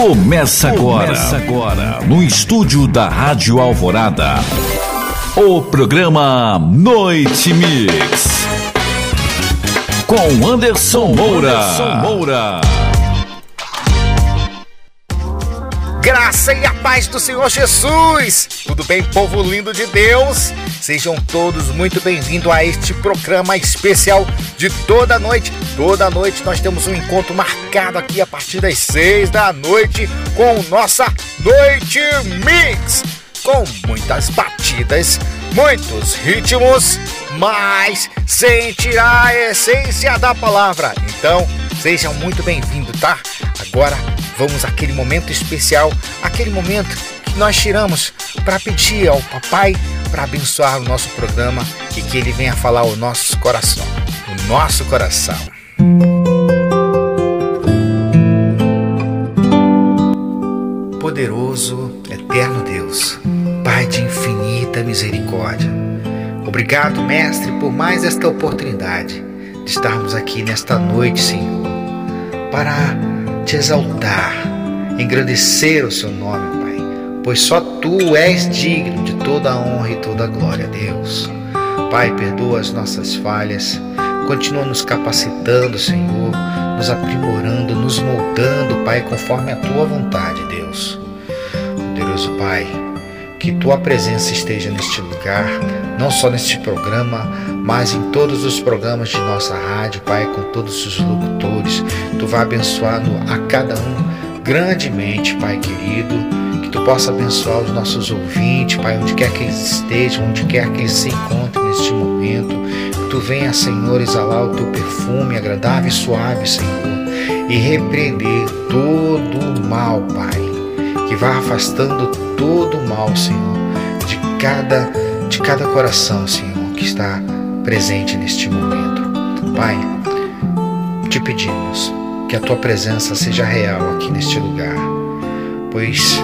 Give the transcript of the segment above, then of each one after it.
Começa agora. Começa agora no estúdio da Rádio Alvorada. O programa Noite Mix. Com Anderson Moura. Anderson Moura. Graça e a paz do Senhor Jesus. Tudo bem, povo lindo de Deus? Sejam todos muito bem-vindos a este programa especial de toda noite. Toda noite nós temos um encontro marcado aqui a partir das seis da noite com nossa Noite Mix. Com muitas batidas, muitos ritmos, mas sem tirar a essência da palavra. Então, sejam muito bem-vindos, tá? Agora vamos àquele momento especial, aquele momento que nós tiramos para pedir ao papai para abençoar o nosso programa e que ele venha falar o nosso coração, o nosso coração. Poderoso, eterno Deus, Pai de infinita misericórdia. Obrigado, mestre, por mais esta oportunidade de estarmos aqui nesta noite, Senhor, para te exaltar, engrandecer o seu nome, pois só tu és digno de toda a honra e toda a glória, Deus. Pai, perdoa as nossas falhas, continua nos capacitando, Senhor, nos aprimorando, nos moldando, Pai, conforme a tua vontade, Deus. Poderoso Pai, que tua presença esteja neste lugar, não só neste programa, mas em todos os programas de nossa rádio, Pai, com todos os locutores. Tu vai abençoando a cada um grandemente, Pai querido que tu possa abençoar os nossos ouvintes, Pai, onde quer que eles estejam, onde quer que eles se encontrem neste momento. Que tu venha, Senhor, exalar o teu perfume agradável e suave, Senhor, e repreender todo o mal, Pai. Que vá afastando todo o mal, Senhor, de cada, de cada coração, Senhor, que está presente neste momento. Pai, te pedimos que a tua presença seja real aqui neste lugar, pois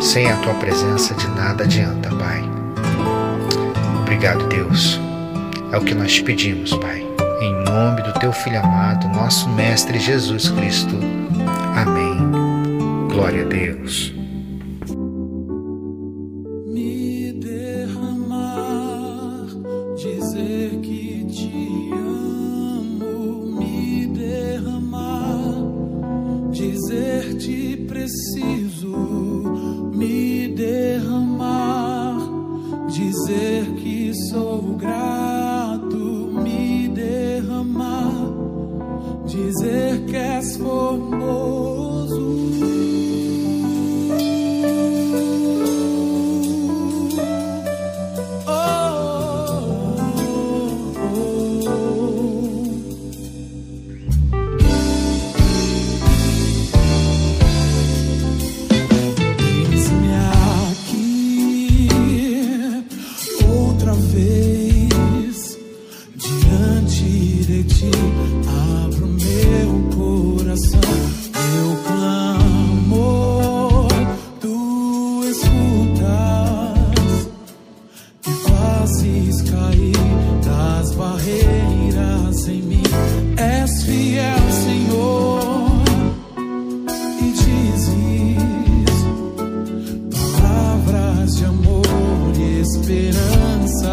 sem a tua presença de nada adianta, Pai. Obrigado, Deus. É o que nós te pedimos, Pai. Em nome do teu Filho amado, nosso Mestre Jesus Cristo. Amém. Glória a Deus.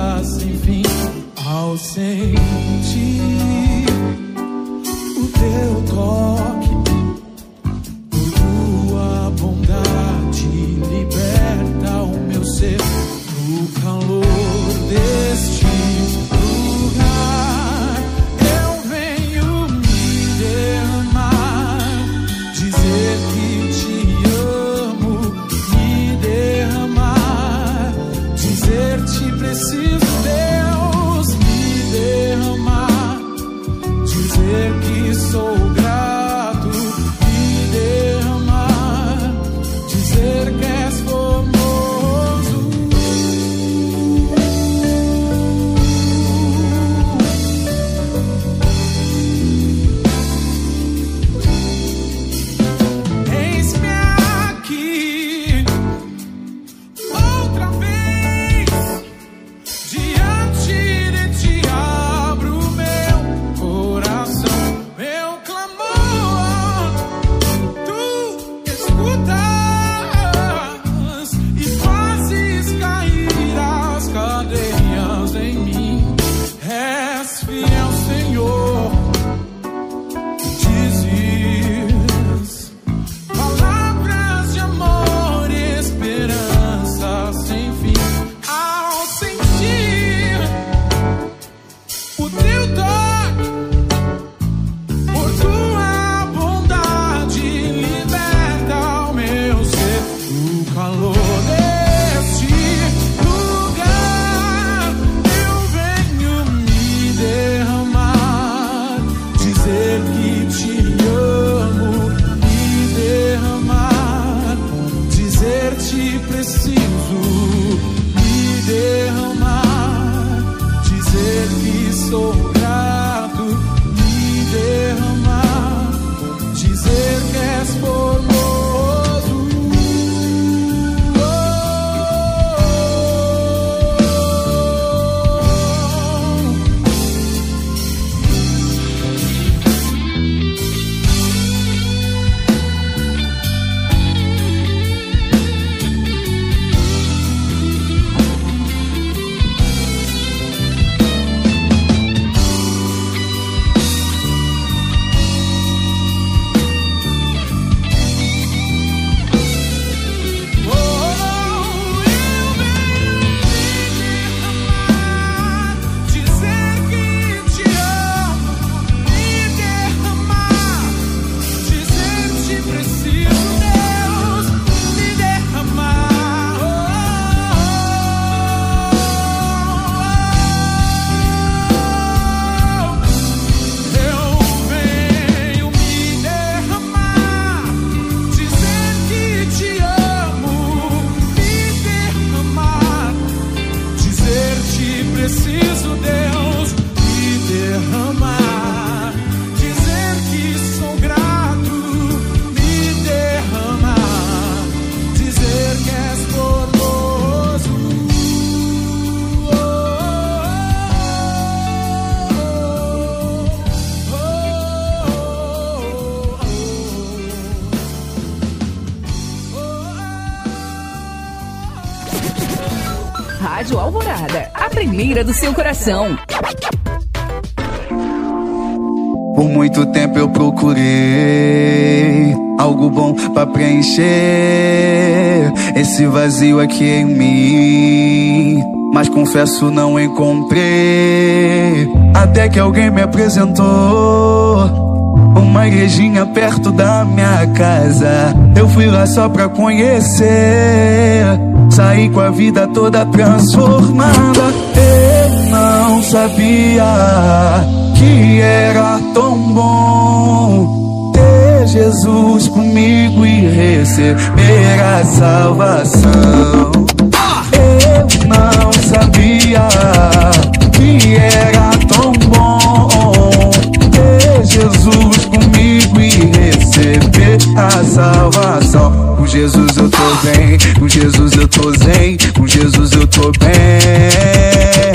vida sem fim ao sentir o teu corpo. Do seu coração. Por muito tempo eu procurei algo bom para preencher esse vazio aqui em mim. Mas confesso não encontrei. Até que alguém me apresentou uma igrejinha perto da minha casa. Eu fui lá só pra conhecer. Saí com a vida toda transformada. Sabia que era tão bom ter Jesus comigo e receber a salvação. Eu não sabia que era tão bom ter Jesus comigo e receber a salvação. Com Jesus eu tô bem, com Jesus eu tô zen, com Jesus eu tô bem.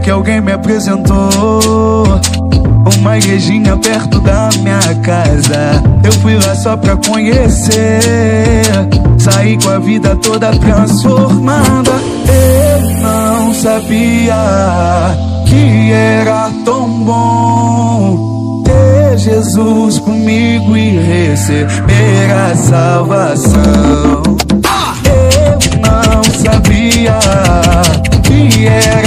que alguém me apresentou. Uma igrejinha perto da minha casa. Eu fui lá só pra conhecer. Saí com a vida toda transformada. Eu não sabia que era tão bom Ter Jesus comigo e receber a salvação. Eu não sabia que era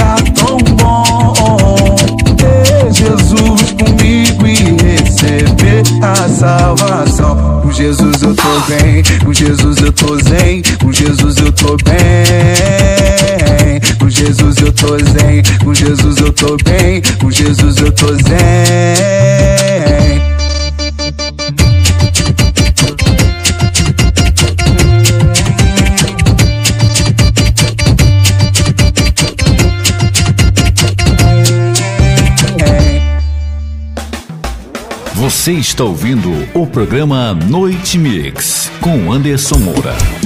salvação. Com Jesus eu tô bem, com Jesus eu tô zen, com Jesus eu tô bem. Com Jesus eu tô zen, com Jesus eu tô bem, com Jesus eu tô zen. Você está ouvindo o programa Noite Mix com Anderson Moura.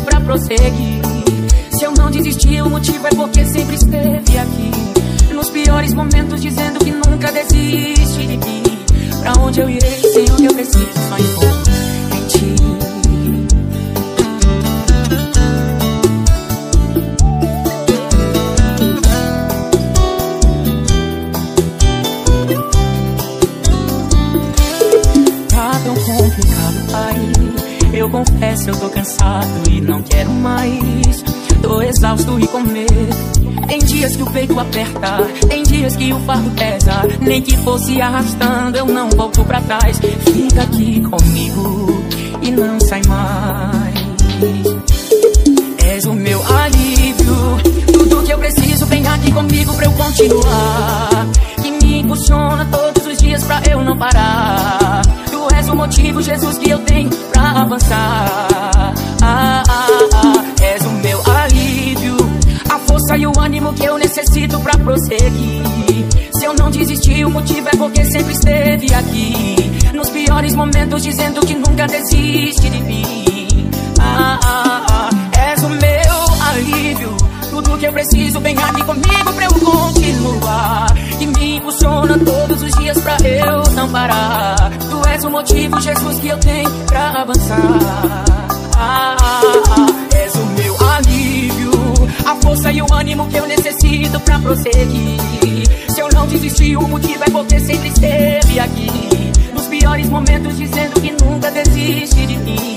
Necessito pra prosseguir. Se eu não desisti, o motivo é porque sempre esteve aqui. Nos piores momentos, dizendo que nunca desiste de mim. Pra onde eu irei sem o que eu preciso Só em exausto e com medo tem dias que o peito aperta, tem dias que o fardo pesa. Nem que fosse arrastando, eu não volto pra trás. Fica aqui comigo e não sai mais. És o meu alívio, tudo que eu preciso vem aqui comigo pra eu continuar. Que me impulsiona todos os dias pra eu não parar. Tu és o motivo, Jesus, que eu tenho pra avançar. Desistir, o motivo é porque sempre esteve aqui. Nos piores momentos, dizendo que nunca desiste de mim. Ah, ah, ah, és o meu alívio. Tudo que eu preciso, vem aqui comigo pra eu continuar. Que me impulsiona todos os dias pra eu não parar. Tu és o motivo, Jesus, que eu tenho pra avançar. Ah, ah, ah, és o meu alívio. Força e o ânimo que eu necessito pra prosseguir. Se eu não desistir, o motivo é porque sempre esteve aqui. Nos piores momentos, dizendo que nunca desiste de mim.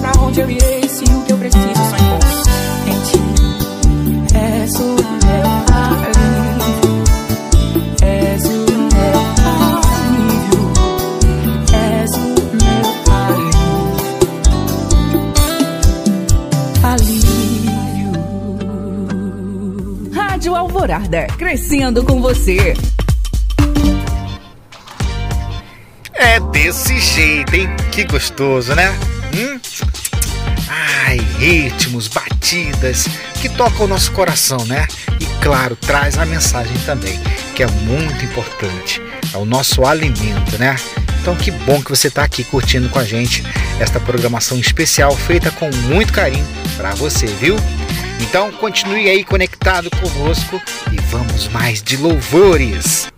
Pra onde eu irei se o que eu preciso só encontro Crescendo com você. É desse jeito, hein? Que gostoso, né? Hum? Ai, ritmos, batidas que tocam o nosso coração, né? E claro, traz a mensagem também, que é muito importante. É o nosso alimento, né? Então que bom que você está aqui curtindo com a gente esta programação especial feita com muito carinho para você, viu? Então continue aí conectado conosco e vamos mais de louvores.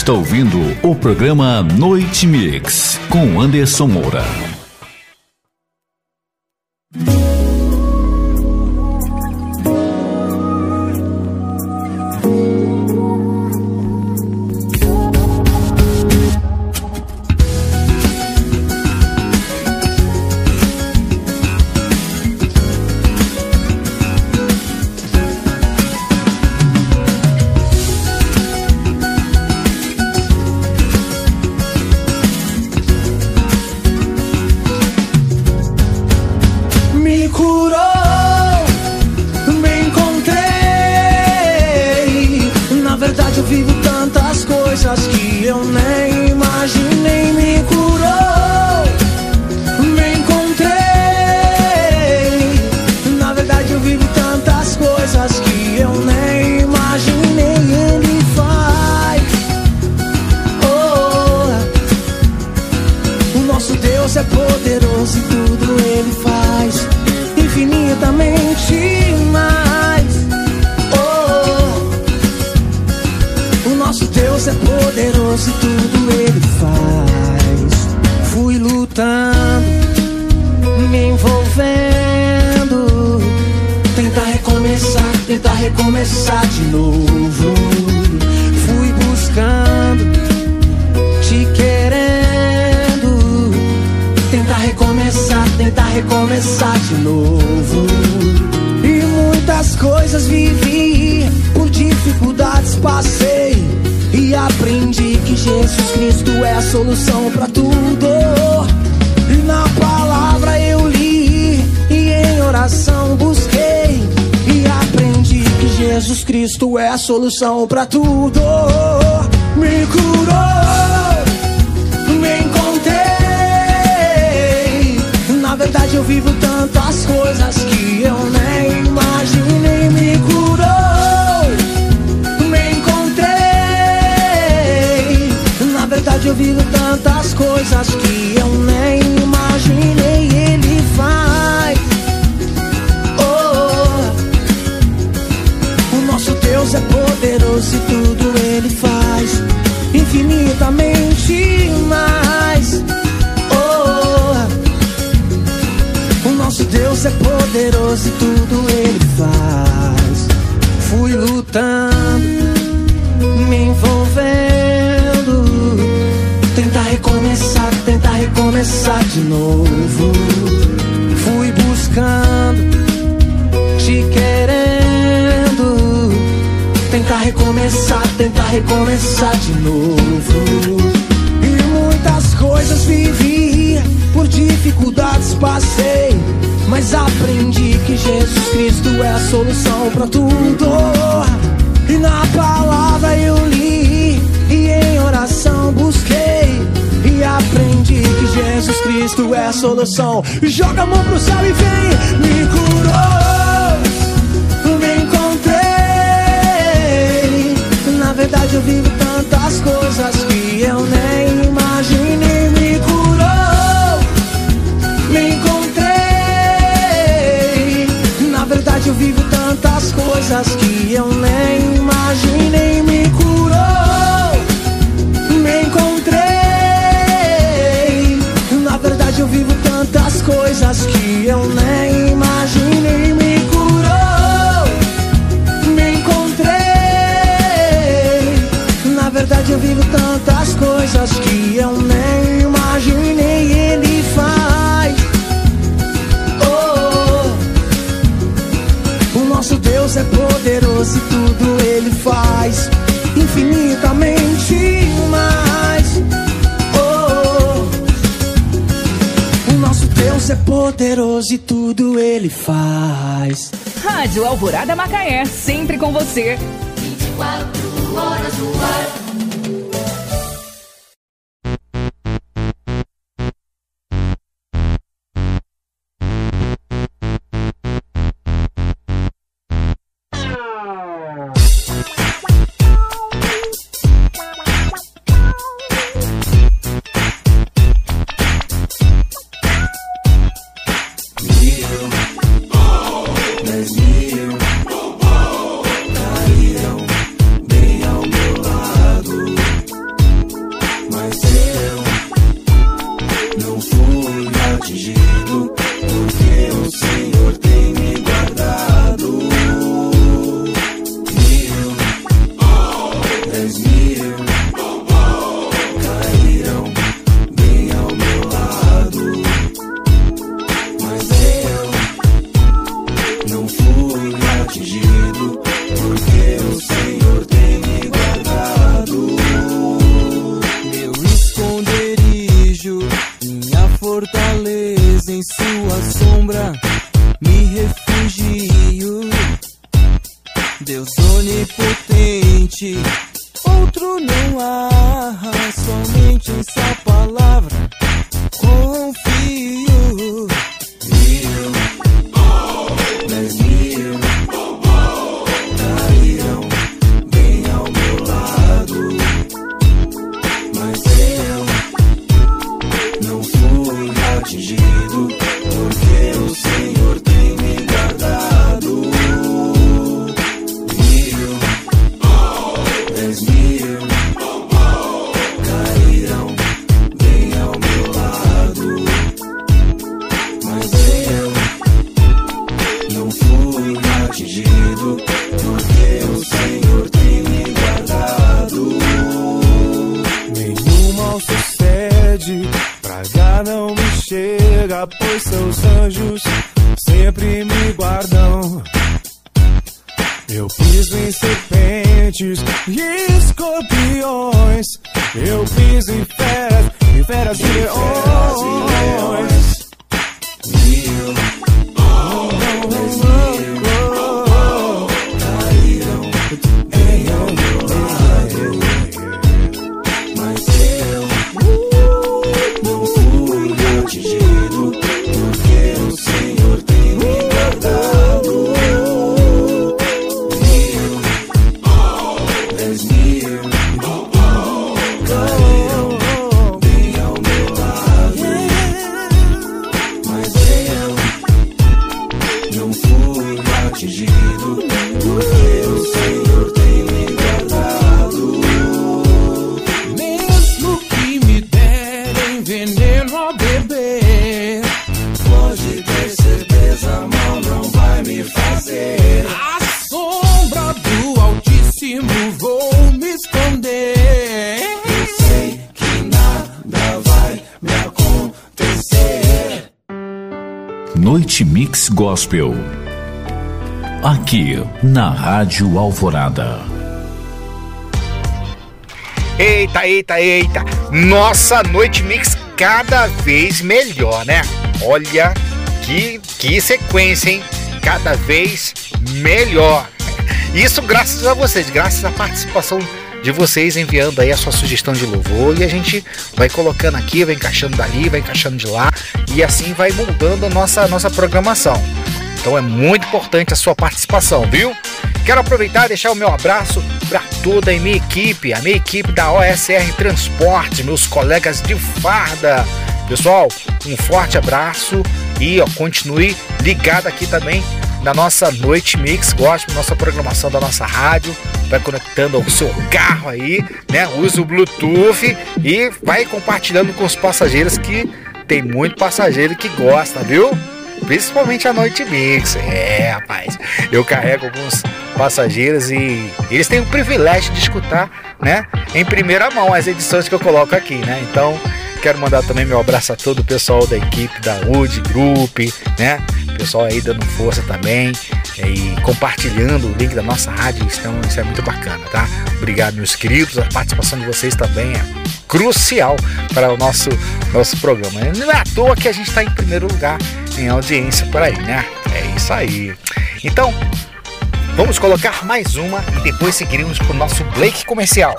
Está ouvindo o programa Noite Mix com Anderson Moura. Recomeçar de novo. Fui buscando, te querendo, tentar recomeçar, tentar recomeçar de novo. E muitas coisas vivi, por dificuldades passei. E aprendi que Jesus Cristo é a solução pra tudo. E na palavra eu li, e em oração busquei. Jesus Cristo é a solução pra tudo. Me curou, me encontrei. Na verdade eu vivo tantas coisas que eu nem imaginei. Me curou, me encontrei. Na verdade eu vivo tantas coisas que eu nem imaginei. Fui lutando, me envolvendo, tentar recomeçar, tentar recomeçar de novo. Fui buscando, te querendo, tentar recomeçar, tentar recomeçar de novo. E muitas coisas vivi, por dificuldades passei. Mas aprendi que Jesus Cristo é a solução pra tudo. E na palavra eu li, e em oração busquei. E aprendi que Jesus Cristo é a solução. Joga a mão pro céu e vem, me curou, me encontrei. Na verdade eu vivo tantas coisas que eu nem imaginei. Tantas coisas que eu nem imaginei. Me curou, me encontrei. Na verdade eu vivo tantas coisas que eu nem imaginei. Me curou, me encontrei. Na verdade eu vivo tantas coisas que eu nem imaginei. Ele poderoso e tudo ele faz infinitamente mais. Oh, o nosso Deus é poderoso e tudo ele faz. Rádio Alvorada Macaé, sempre com você. 24 horas no ar. Na Rádio Alvorada. Eita, eita, eita! Nossa noite mix cada vez melhor, né? Olha que, que sequência, hein? Cada vez melhor. Isso graças a vocês, graças à participação de vocês enviando aí a sua sugestão de louvor e a gente vai colocando aqui, vai encaixando dali, vai encaixando de lá e assim vai moldando a nossa, nossa programação. Então é muito importante a sua participação, viu? Quero aproveitar e deixar o meu abraço para toda a minha equipe, a minha equipe da OSR Transporte, meus colegas de farda. Pessoal, um forte abraço e ó, continue ligado aqui também na nossa Noite Mix Gospel, nossa programação da nossa rádio. Vai conectando ao seu carro aí, né? Usa o Bluetooth e vai compartilhando com os passageiros que tem muito passageiro que gosta, viu? Principalmente a Noite Mix. É, rapaz. Eu carrego alguns passageiros e eles têm o privilégio de escutar, né? Em primeira mão as edições que eu coloco aqui, né? Então, quero mandar também meu abraço a todo o pessoal da equipe da UD Group, né? Pessoal aí dando força também é, e compartilhando o link da nossa rádio. Então, isso é muito bacana, tá? Obrigado, meus queridos. A participação de vocês também é crucial para o nosso, nosso programa. Não é à toa que a gente está em primeiro lugar em audiência por aí, né? É isso aí. Então, vamos colocar mais uma e depois seguiremos para o nosso break comercial.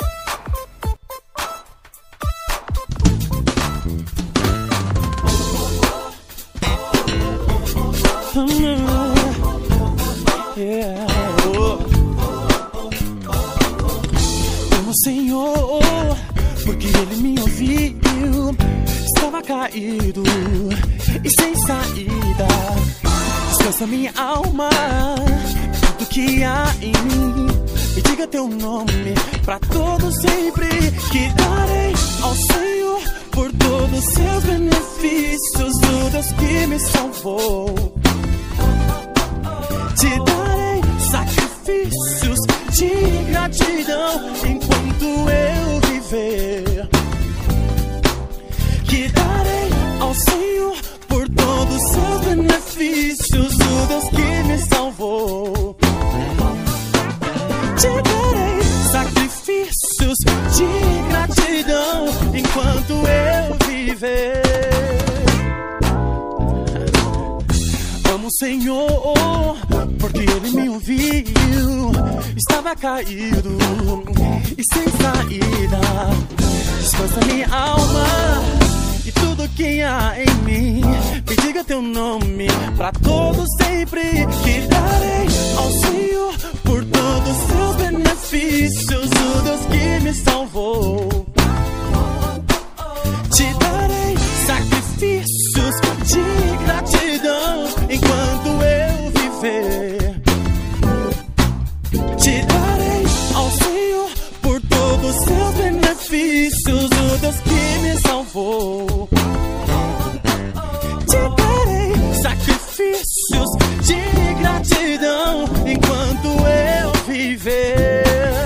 O Senhor, porque Ele me ouviu, estava caído e sem saída. Descansa minha alma, que há em mim. Me diga teu nome pra todo sempre. Que darei ao Senhor por todos os seus benefícios, do Deus que me salvou. Te darei sacrifícios de gratidão enquanto eu viver. Que darei ao Senhor por todos os seus benefícios, o Deus que me salvou te darei sacrifícios de gratidão enquanto eu viver. Amo o Senhor, porque Ele me ouviu. Estava caído e sem saída. Descansa minha alma e tudo que há em mim. Me diga teu nome pra todo sempre. Que darei ao Senhor por todos os seus benefícios. O Deus que me salvou. Te darei sacrifícios de gratidão enquanto eu viver. Benefícios. O Deus que me salvou. Te darei sacrifícios de gratidão enquanto eu viver.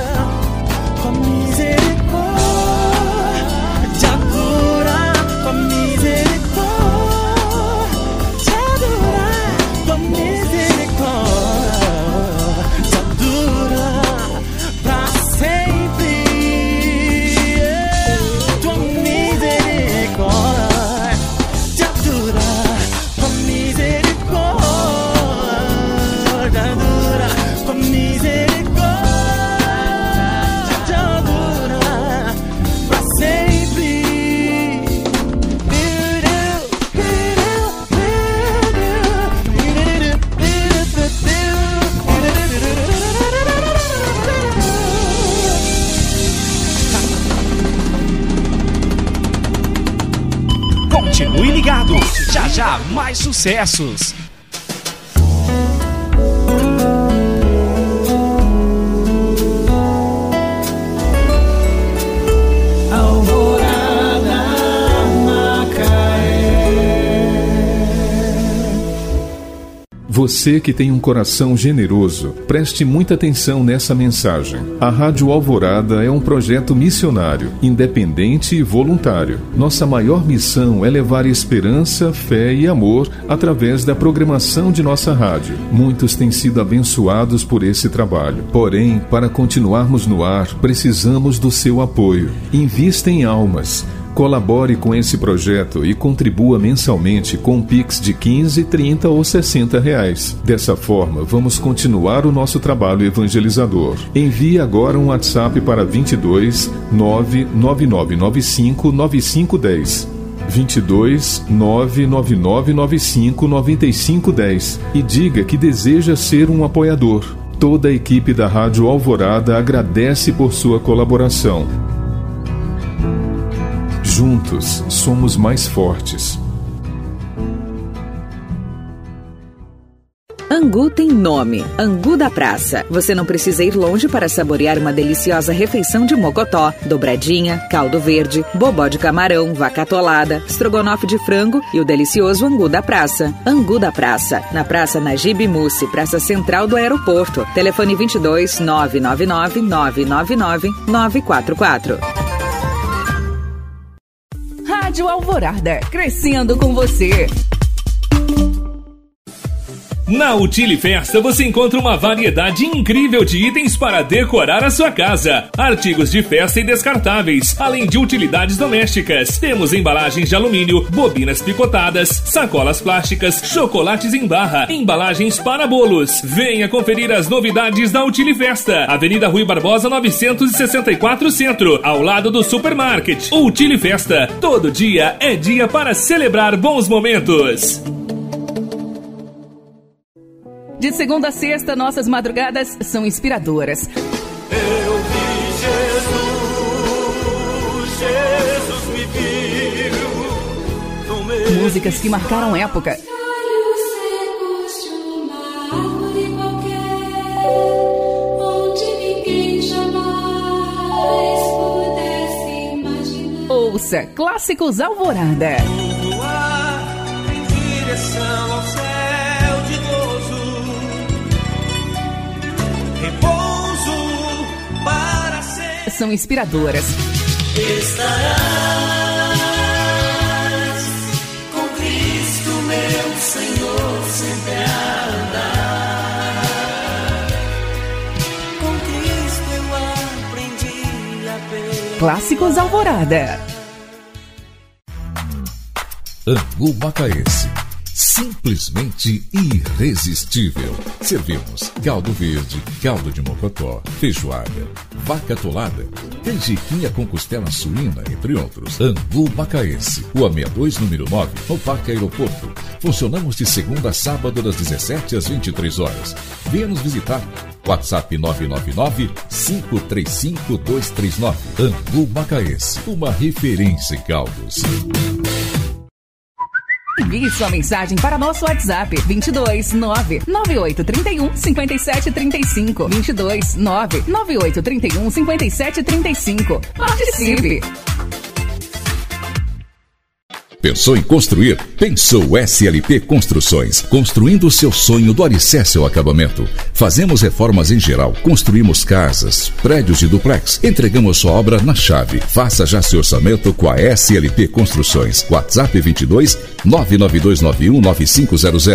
Já já mais sucessos. Você que tem um coração generoso, preste muita atenção nessa mensagem. A Rádio Alvorada é um projeto missionário, independente e voluntário. Nossa maior missão é levar esperança, fé e amor através da programação de nossa rádio. Muitos têm sido abençoados por esse trabalho. Porém, para continuarmos no ar, precisamos do seu apoio. Invista em almas. Colabore com esse projeto e contribua mensalmente com Pix de 15, 30 ou 60 reais. Dessa forma, vamos continuar o nosso trabalho evangelizador. Envie agora um WhatsApp para 22 99995 9510. 22 99995 9510 e diga que deseja ser um apoiador. Toda a equipe da Rádio Alvorada agradece por sua colaboração. Juntos somos mais fortes. Angu tem nome, Angu da Praça. Você não precisa ir longe para saborear uma deliciosa refeição de mocotó, dobradinha, caldo verde, bobó de camarão, vaca atolada, estrogonofe de frango e o delicioso Angu da Praça. Angu da Praça, na Praça Najib Mussi, Praça Central do Aeroporto. Telefone 22 999 999 944. Rádio Alvorada, crescendo com você. Na Utile Festa você encontra uma variedade incrível de itens para decorar a sua casa. Artigos de festa e descartáveis, além de utilidades domésticas. Temos embalagens de alumínio, bobinas picotadas, sacolas plásticas, chocolates em barra, embalagens para bolos. Venha conferir as novidades da Utile Festa. Avenida Rui Barbosa 964 Centro, ao lado do Supermarket. Utile Festa. Todo dia é dia para celebrar bons momentos. De segunda a sexta, nossas madrugadas são inspiradoras. Eu vi Jesus, Jesus me viu. Músicas que marcaram época. Ouça Clássicos Alvorada. São inspiradoras. Estarás com Cristo, meu Senhor. Com Cristo eu aprendi a ver. Clássicos Alvorada. Angu Macaense. Simplesmente irresistível. Servimos caldo verde, caldo de mocotó, feijoada, vaca tolada, canjiquinha com costela suína, entre outros. Angu Macaense, Rua 62, número 9, no Parque Aeroporto. Funcionamos de segunda a sábado das 17 às 23 horas. Venha nos visitar. WhatsApp 999 535 239. Angu Macaense, uma referência em caldos. Envie sua mensagem para nosso WhatsApp 22 9 9831 5735 22 9 9831 5735. Participe! Pensou em construir? Pensou SLP Construções. Construindo o seu sonho do alicerce ao acabamento. Fazemos reformas em geral. Construímos casas, prédios de duplex. Entregamos sua obra na chave. Faça já seu orçamento com a SLP Construções. WhatsApp 22 99291 9500.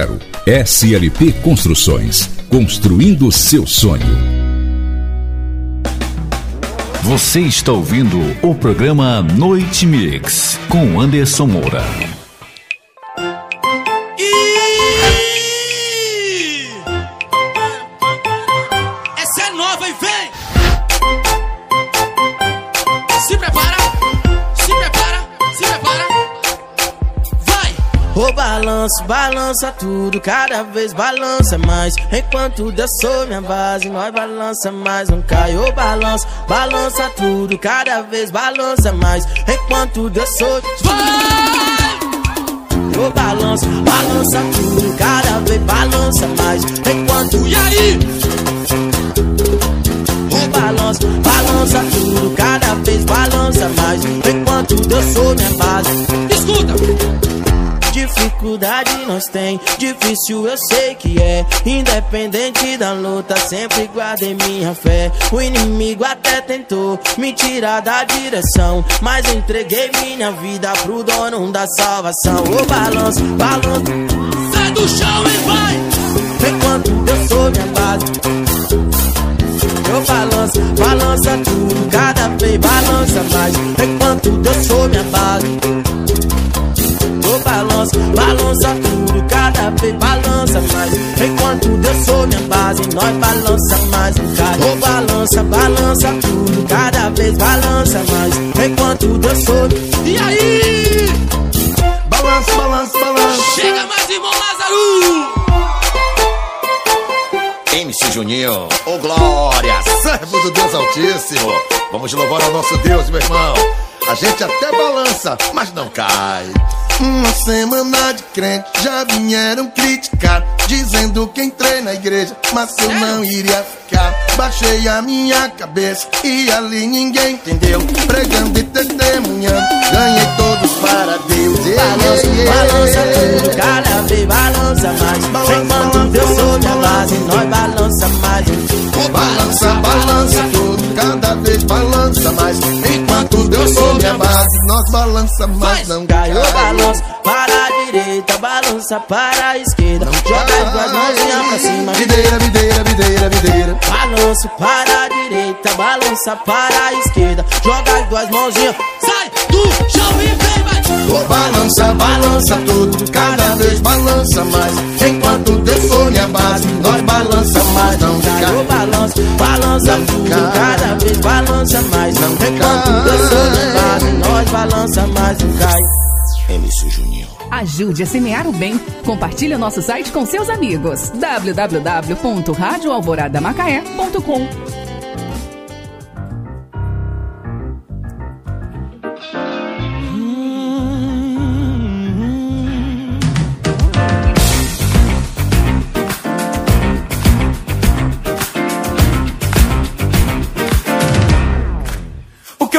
SLP Construções. Construindo o seu sonho. Você está ouvindo o programa Noite Mix com Anderson Moura. Balança tudo, cada vez balança mais. Enquanto sou minha base, nós balança mais, não cai. O balanço, balança tudo, cada vez balança mais. Enquanto sou. O balanço, balança tudo, cada vez balança mais. Enquanto. E aí? O balanço, balança tudo, cada vez balança mais. Enquanto sou minha base. Escuta! Dificuldade nós tem, difícil eu sei que é. Independente da luta, sempre guardei minha fé. O inimigo até tentou me tirar da direção, mas eu entreguei minha vida pro dono da salvação. O balanço, balanço, sai do chão e vai! Enquanto eu sou minha base. Eu balanço, balança tudo, cada vez balança mais. Enquanto Deus sou minha base. Eu balanço, balança tudo, cada vez balança mais. Enquanto Deus sou minha base, nós balança mais cai. Eu balança, balança tudo, cada vez balança mais. Enquanto Deus sou. E aí? Balança, balança, balança. Chega mais, irmão Lázaro! MC Juninho, ô glória, servo do Deus Altíssimo. Vamos louvar ao nosso Deus, meu irmão. A gente até balança, mas não cai. Uma semana de crente já vieram criticar, dizendo que entrei na igreja, mas eu não iria ficar. Baixei a minha cabeça e ali ninguém entendeu. Pregando e testemunhando, ganhei todos para Deus. Balança, balança tudo, cada vez balança mais. Enquanto Deus sou minha base, nós balança mais. Balança, balança tudo, cada vez balança mais. Enquanto Deus sou minha base, nós balança mais, não cai. Caiu balança para a direita, balança para a esquerda. Joga as duas mãozinhas pra cima. Videira, videira, videira, videira. Balanço para a direita, balança para a esquerda. Joga as duas mãozinhas. Sai do chão e vem, vai! Oh, balança, balança tudo, cada vez balança mais. Enquanto Deus for minha base, nós balança mais, não cai. balança, balança tudo, cada vez balança mais. Enquanto Deus sou minha base, nós balança mais, não cai. MC Juninho. Ajude a semear o bem. Compartilhe o nosso site com seus amigos. www.radioalvoradamacaé.com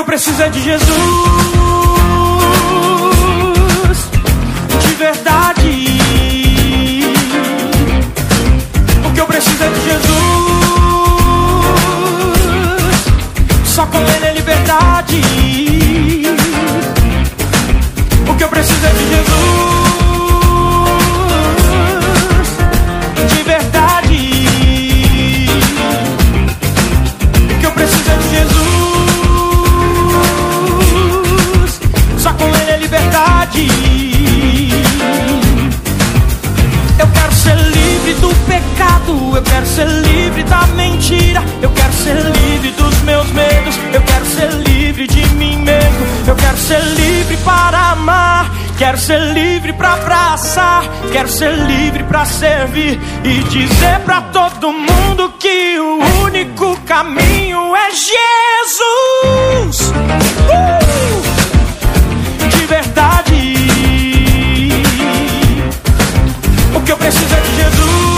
eu preciso é de Jesus, de verdade. O que eu preciso é de Jesus, só com Ele é liberdade. O que eu preciso é de Jesus, quero ser livre da mentira. Eu quero ser livre dos meus medos. Eu quero ser livre de mim mesmo. Eu quero ser livre para amar. Quero ser livre para abraçar. Quero ser livre para servir e dizer para todo mundo que o único caminho é Jesus. Uh! Que eu preciso é de Jesus.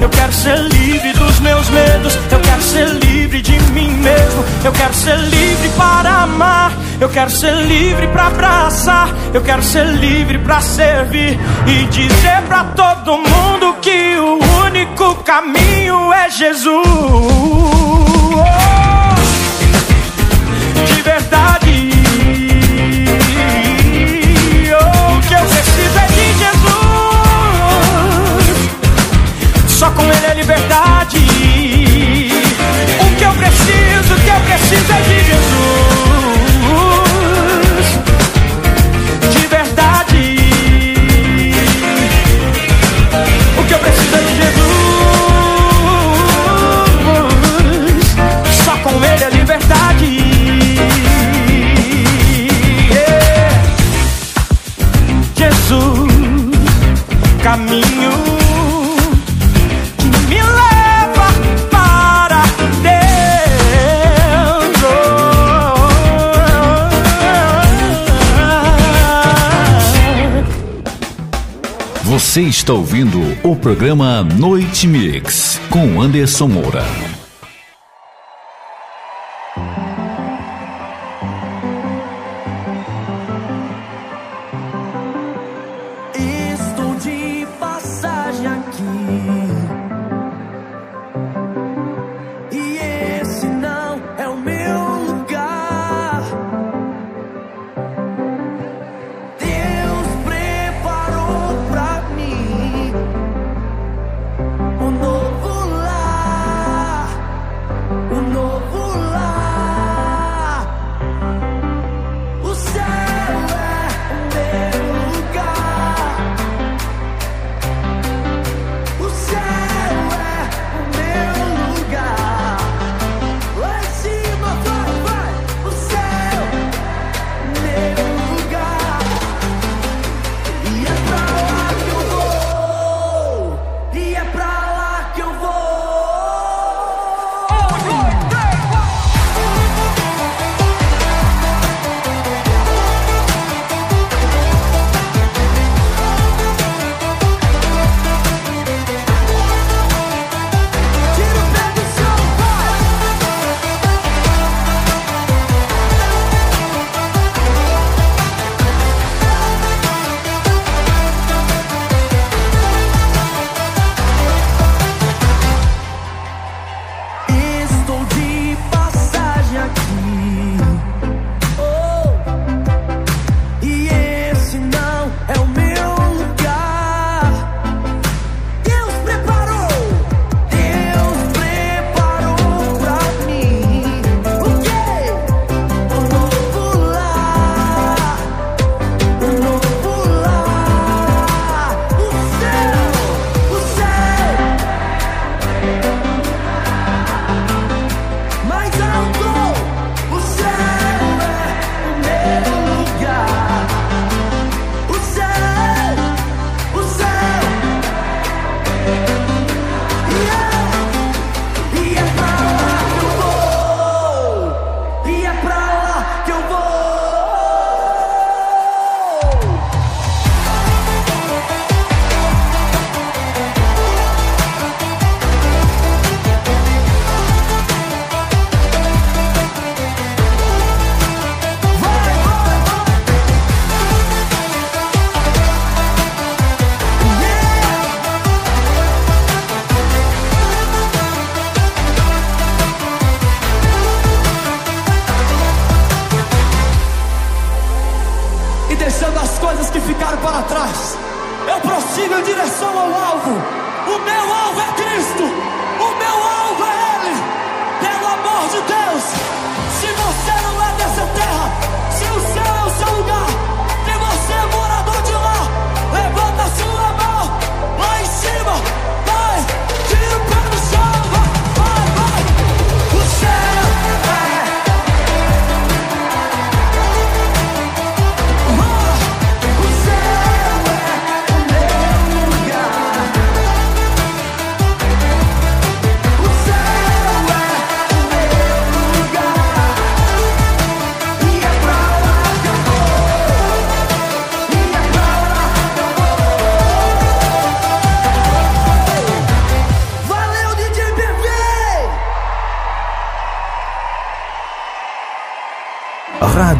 Eu quero ser livre dos meus medos, eu quero ser livre de mim mesmo, eu quero ser livre para amar, eu quero ser livre para abraçar, eu quero ser livre para servir e dizer para todo mundo que o único caminho é Jesus. De verdade. Só com Ele é liberdade. O que eu preciso, o que eu preciso é de Jesus. De verdade. O que eu preciso é de Jesus. Só com Ele é liberdade. Yeah. Jesus, caminho Você está ouvindo o programa Noite Mix com Anderson Moura.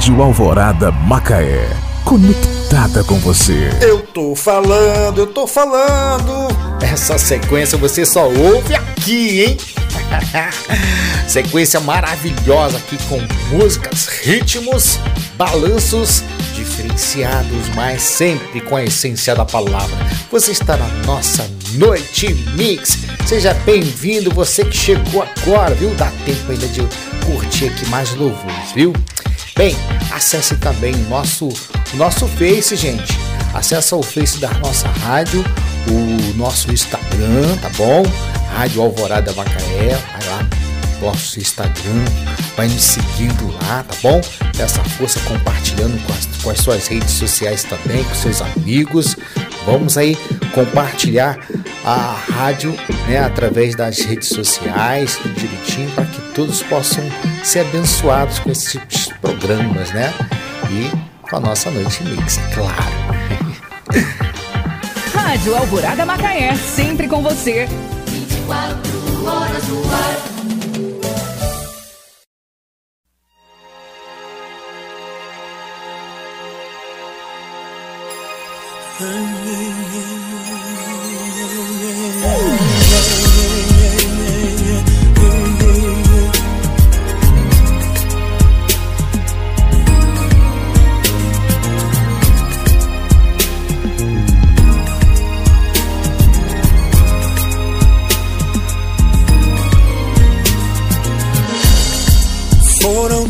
Rádio Alvorada Macaé. Conectada com você. Eu tô falando, eu tô falando. Essa sequência você só ouve aqui, hein? sequência maravilhosa aqui com músicas, ritmos, balanços diferenciados, mas sempre com a essência da palavra. Você está na nossa Noite Mix. Seja bem-vindo, você que chegou agora, viu? Dá tempo ainda de curtir aqui mais louvores, viu? Bem, acesse também nosso nosso Face, gente. Acesse o Face da nossa rádio, o nosso Instagram, tá bom? Rádio Alvorada Macaé, vai lá nosso Instagram, vai nos seguindo lá, tá bom? Dessa força compartilhando com as, com as suas redes sociais também, com seus amigos. Vamos aí compartilhar a rádio né, através das redes sociais, tudo direitinho, para que todos possam ser abençoados com esses programas, né? E com a nossa noite mix, é claro. Rádio Alvorada Macaé, sempre com você. 24 horas no ar.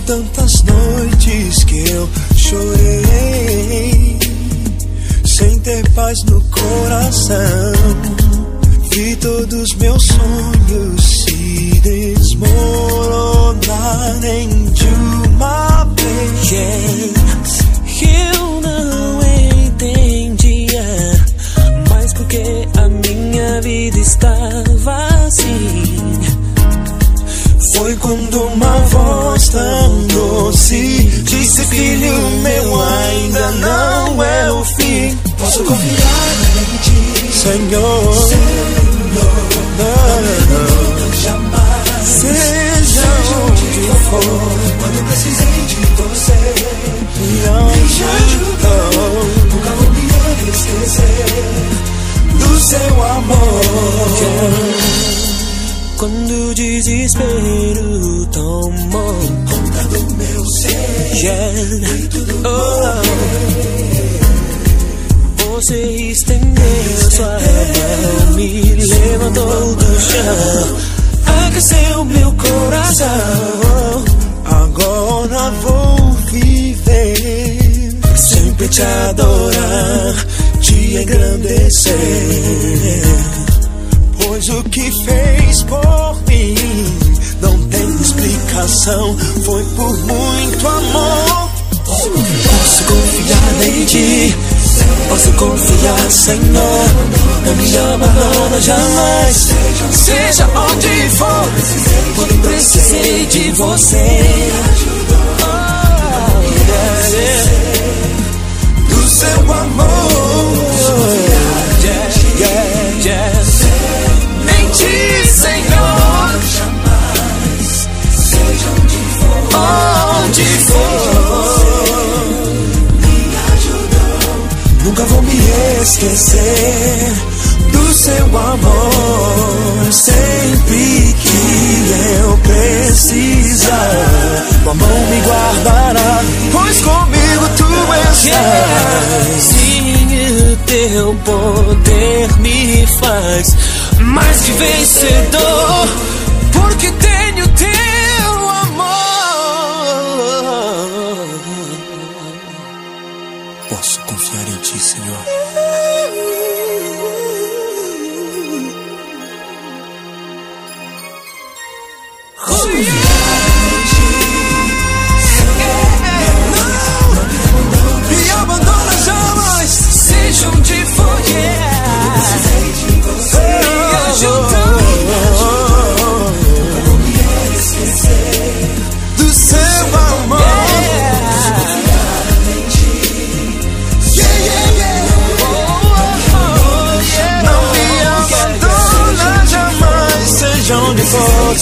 Tantas noites que eu chorei, sem ter paz no coração. Vi todos meus sonhos se desmoronarem de uma vez. Eu não entendia mais porque a minha vida estava Foi quando uma voz tão doce disse: Filho meu, ainda não é o fim. Posso confiar em ti, Senhor. Senhor, jamais. Seja onde for, quando precisei de você, me ajudou. Nunca vou me esquecer do seu amor. Quando o desespero tomou conta do meu ser, yeah. e tudo oh, Você estendeu sua mão, me levantou do chão, aqueceu meu coração. Agora vou viver, sempre te adorar, te engrandecer. Pois o que fez por mim não tem explicação, foi por muito amor. Posso confiar em ti, posso confiar, Senhor. Não me abandona jamais, seja onde for. Quando precisei de você, oh, yeah, yeah. do seu amor. Nunca vou me esquecer do seu amor. Sempre que eu precisar, tua mão me guardará, pois comigo tu estás. Sim, o teu poder me faz mais que vencedor, porque tenho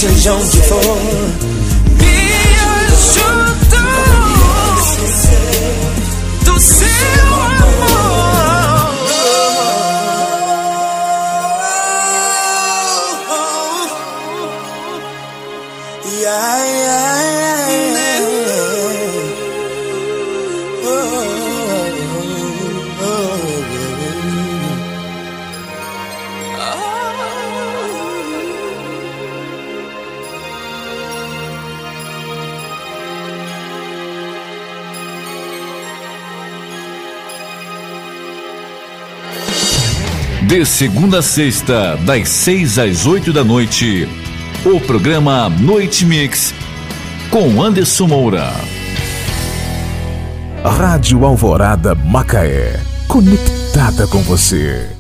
for, seja De segunda a sexta, das seis às oito da noite, o programa Noite Mix com Anderson Moura. Rádio Alvorada Macaé, conectada com você.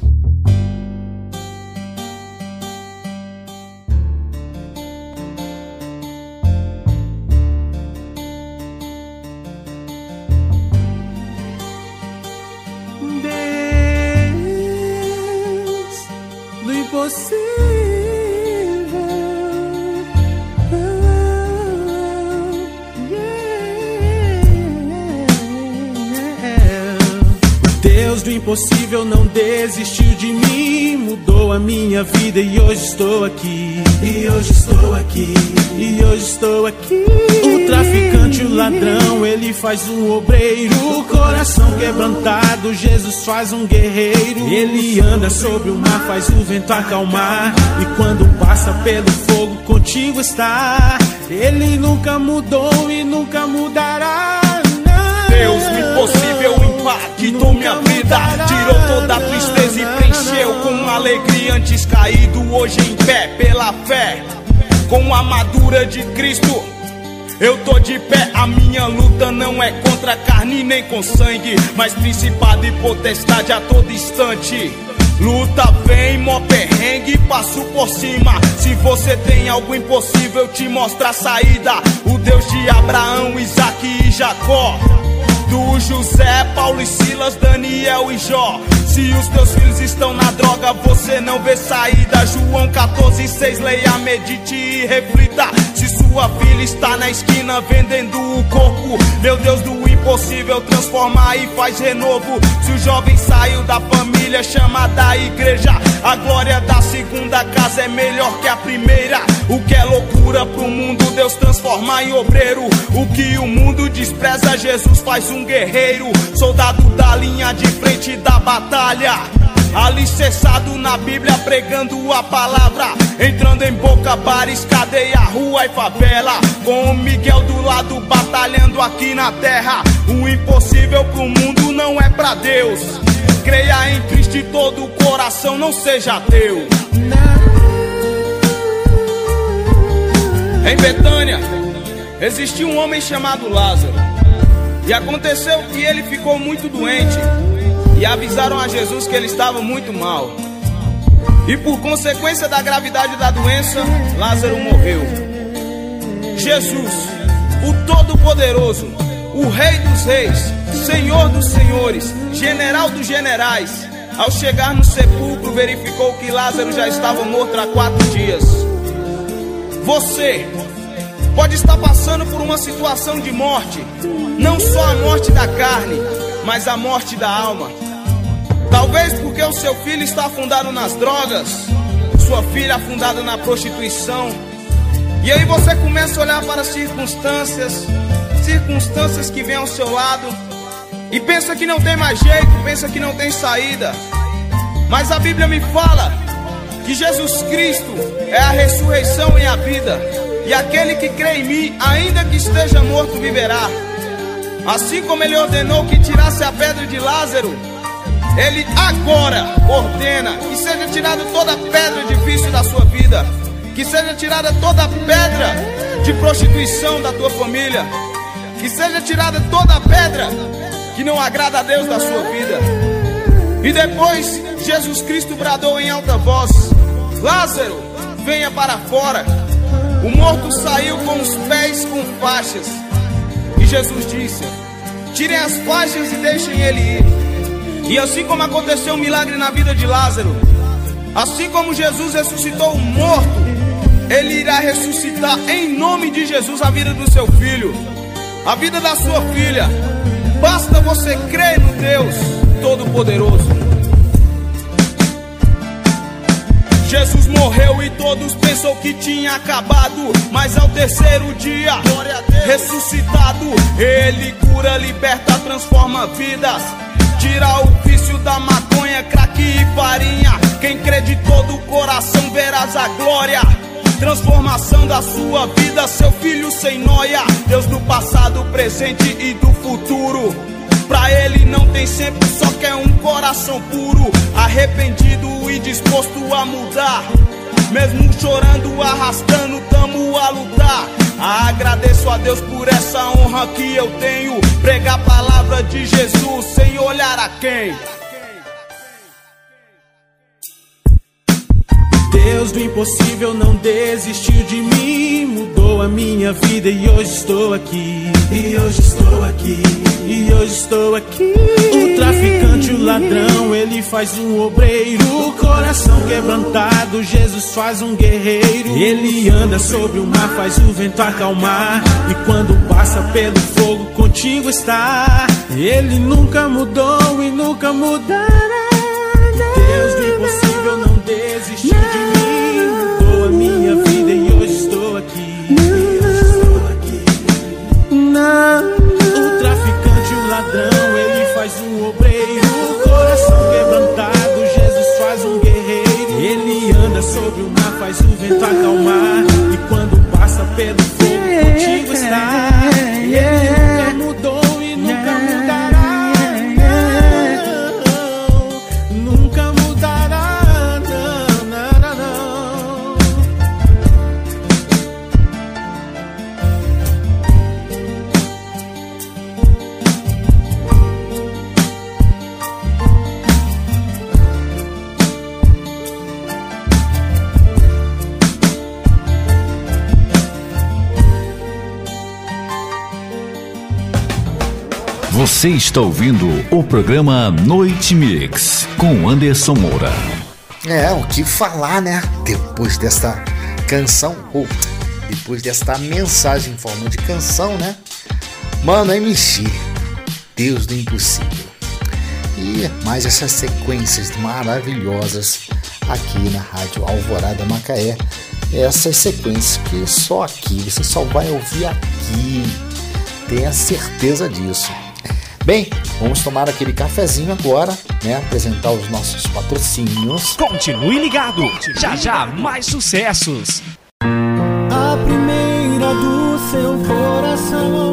Faz um obreiro. O coração quebrantado, Jesus faz um guerreiro. Ele anda sobre o mar, faz o vento acalmar. E quando passa pelo fogo, contigo está. Ele nunca mudou e nunca mudará. Deus do impossível impactou minha vida Tirou toda a tristeza e preencheu com alegria Antes caído, hoje em pé pela fé Com a armadura de Cristo eu tô de pé, a minha luta não é contra carne nem com sangue, mas principado e potestade a todo instante. Luta vem, mó perrengue, passo por cima. Se você tem algo impossível, eu te mostro a saída. O Deus de Abraão, Isaac e Jacó. Do José, Paulo e Silas, Daniel e Jó. Se os teus filhos estão na droga, você não vê saída. João 14, 6, leia, medite e reflita. Se sua filha está na esquina vendendo o corpo, meu Deus do impossível transforma e faz renovo. Se o jovem saiu da família, chama da igreja. A glória da segunda casa é melhor que a primeira. O que é loucura pro mundo, Deus transforma em obreiro. O que o mundo despreza, Jesus faz um guerreiro. Soldado da linha de frente da batalha. Alicerçado na Bíblia, pregando a palavra. Entrando em boca, bares, cadeia, rua e favela. Com o Miguel do lado, batalhando aqui na terra. O impossível pro mundo não é pra Deus. Creia em Cristo e todo o coração, não seja teu. Em Betânia, existia um homem chamado Lázaro. E aconteceu que ele ficou muito doente. E avisaram a Jesus que ele estava muito mal. E por consequência da gravidade da doença, Lázaro morreu. Jesus, o Todo-Poderoso, o Rei dos Reis, Senhor dos Senhores, General dos Generais, ao chegar no sepulcro, verificou que Lázaro já estava morto há quatro dias. Você pode estar passando por uma situação de morte, não só a morte da carne, mas a morte da alma. Talvez porque o seu filho está afundado nas drogas, sua filha afundada na prostituição. E aí você começa a olhar para as circunstâncias, circunstâncias que vêm ao seu lado, e pensa que não tem mais jeito, pensa que não tem saída. Mas a Bíblia me fala que Jesus Cristo é a ressurreição e a vida, e aquele que crê em mim, ainda que esteja morto, viverá. Assim como ele ordenou que tirasse a pedra de Lázaro, ele agora ordena que seja tirada toda pedra de vício da sua vida, que seja tirada toda pedra de prostituição da tua família, que seja tirada toda pedra que não agrada a Deus da sua vida. E depois Jesus Cristo bradou em alta voz: Lázaro, venha para fora. O morto saiu com os pés com faixas. E Jesus disse: Tirem as faixas e deixem ele ir. E assim como aconteceu um milagre na vida de Lázaro, assim como Jesus ressuscitou o morto, ele irá ressuscitar em nome de Jesus a vida do seu filho, a vida da sua filha. Basta você crer no Deus Todo-Poderoso. Jesus morreu e todos pensou que tinha acabado. Mas ao terceiro dia, ressuscitado, ele cura, liberta, transforma vidas. Tira o vício da maconha, crack e farinha. Quem crê de todo o coração verás a glória. Transformação da sua vida, seu filho sem noia. Deus do passado, presente e do futuro. Pra ele não tem sempre, só quer um coração puro, arrependido e disposto a mudar. Mesmo chorando, arrastando, tamo a lutar. Agradeço a Deus por essa honra que eu tenho. Pregar a palavra de Jesus sem olhar a quem. Deus do impossível não desistiu de mim, mudou a minha vida e hoje estou aqui. E hoje estou aqui. E hoje estou aqui. O traficante, o ladrão, ele faz um obreiro. O coração quebrantado, Jesus faz um guerreiro. Ele anda sobre o mar, faz o vento acalmar. E quando passa pelo fogo, contigo está. Ele nunca mudou e nunca mudará. Deus faz o vento acalmar. E quando passa pelo fogo, contigo está. Você está ouvindo o programa Noite Mix com Anderson Moura. É, o que falar, né? Depois desta canção, ou depois desta mensagem em forma de canção, né? Mano, MC, Deus do impossível. E mais essas sequências maravilhosas aqui na Rádio Alvorada Macaé. Essas sequências que só aqui, você só vai ouvir aqui. Tenha certeza disso. Bem, vamos tomar aquele cafezinho agora, né? Apresentar os nossos patrocínios. Continue ligado, já já mais sucessos. A primeira do seu coração.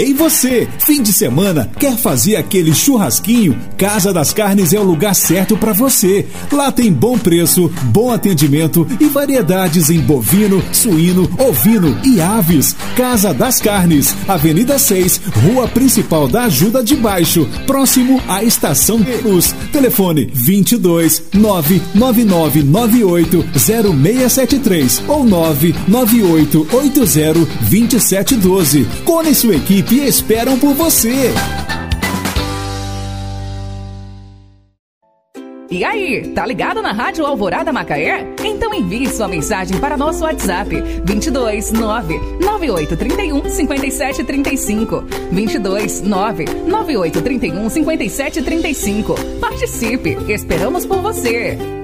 Ei você, fim de semana, quer fazer aquele churrasquinho? Casa das Carnes é o lugar certo para você. Lá tem bom preço, bom atendimento e variedades em bovino, suíno, ovino e aves. Casa das Carnes, Avenida 6, Rua Principal da Ajuda de Baixo, próximo à Estação Luz. Telefone 22 99998 0673 ou 99880 2712. Cone sua equipe esperam por você. E aí, tá ligado na Rádio Alvorada Macaé? Então envie sua mensagem para nosso WhatsApp 22 9 9831 5735 22 9 9831 5735. Participe, esperamos por você.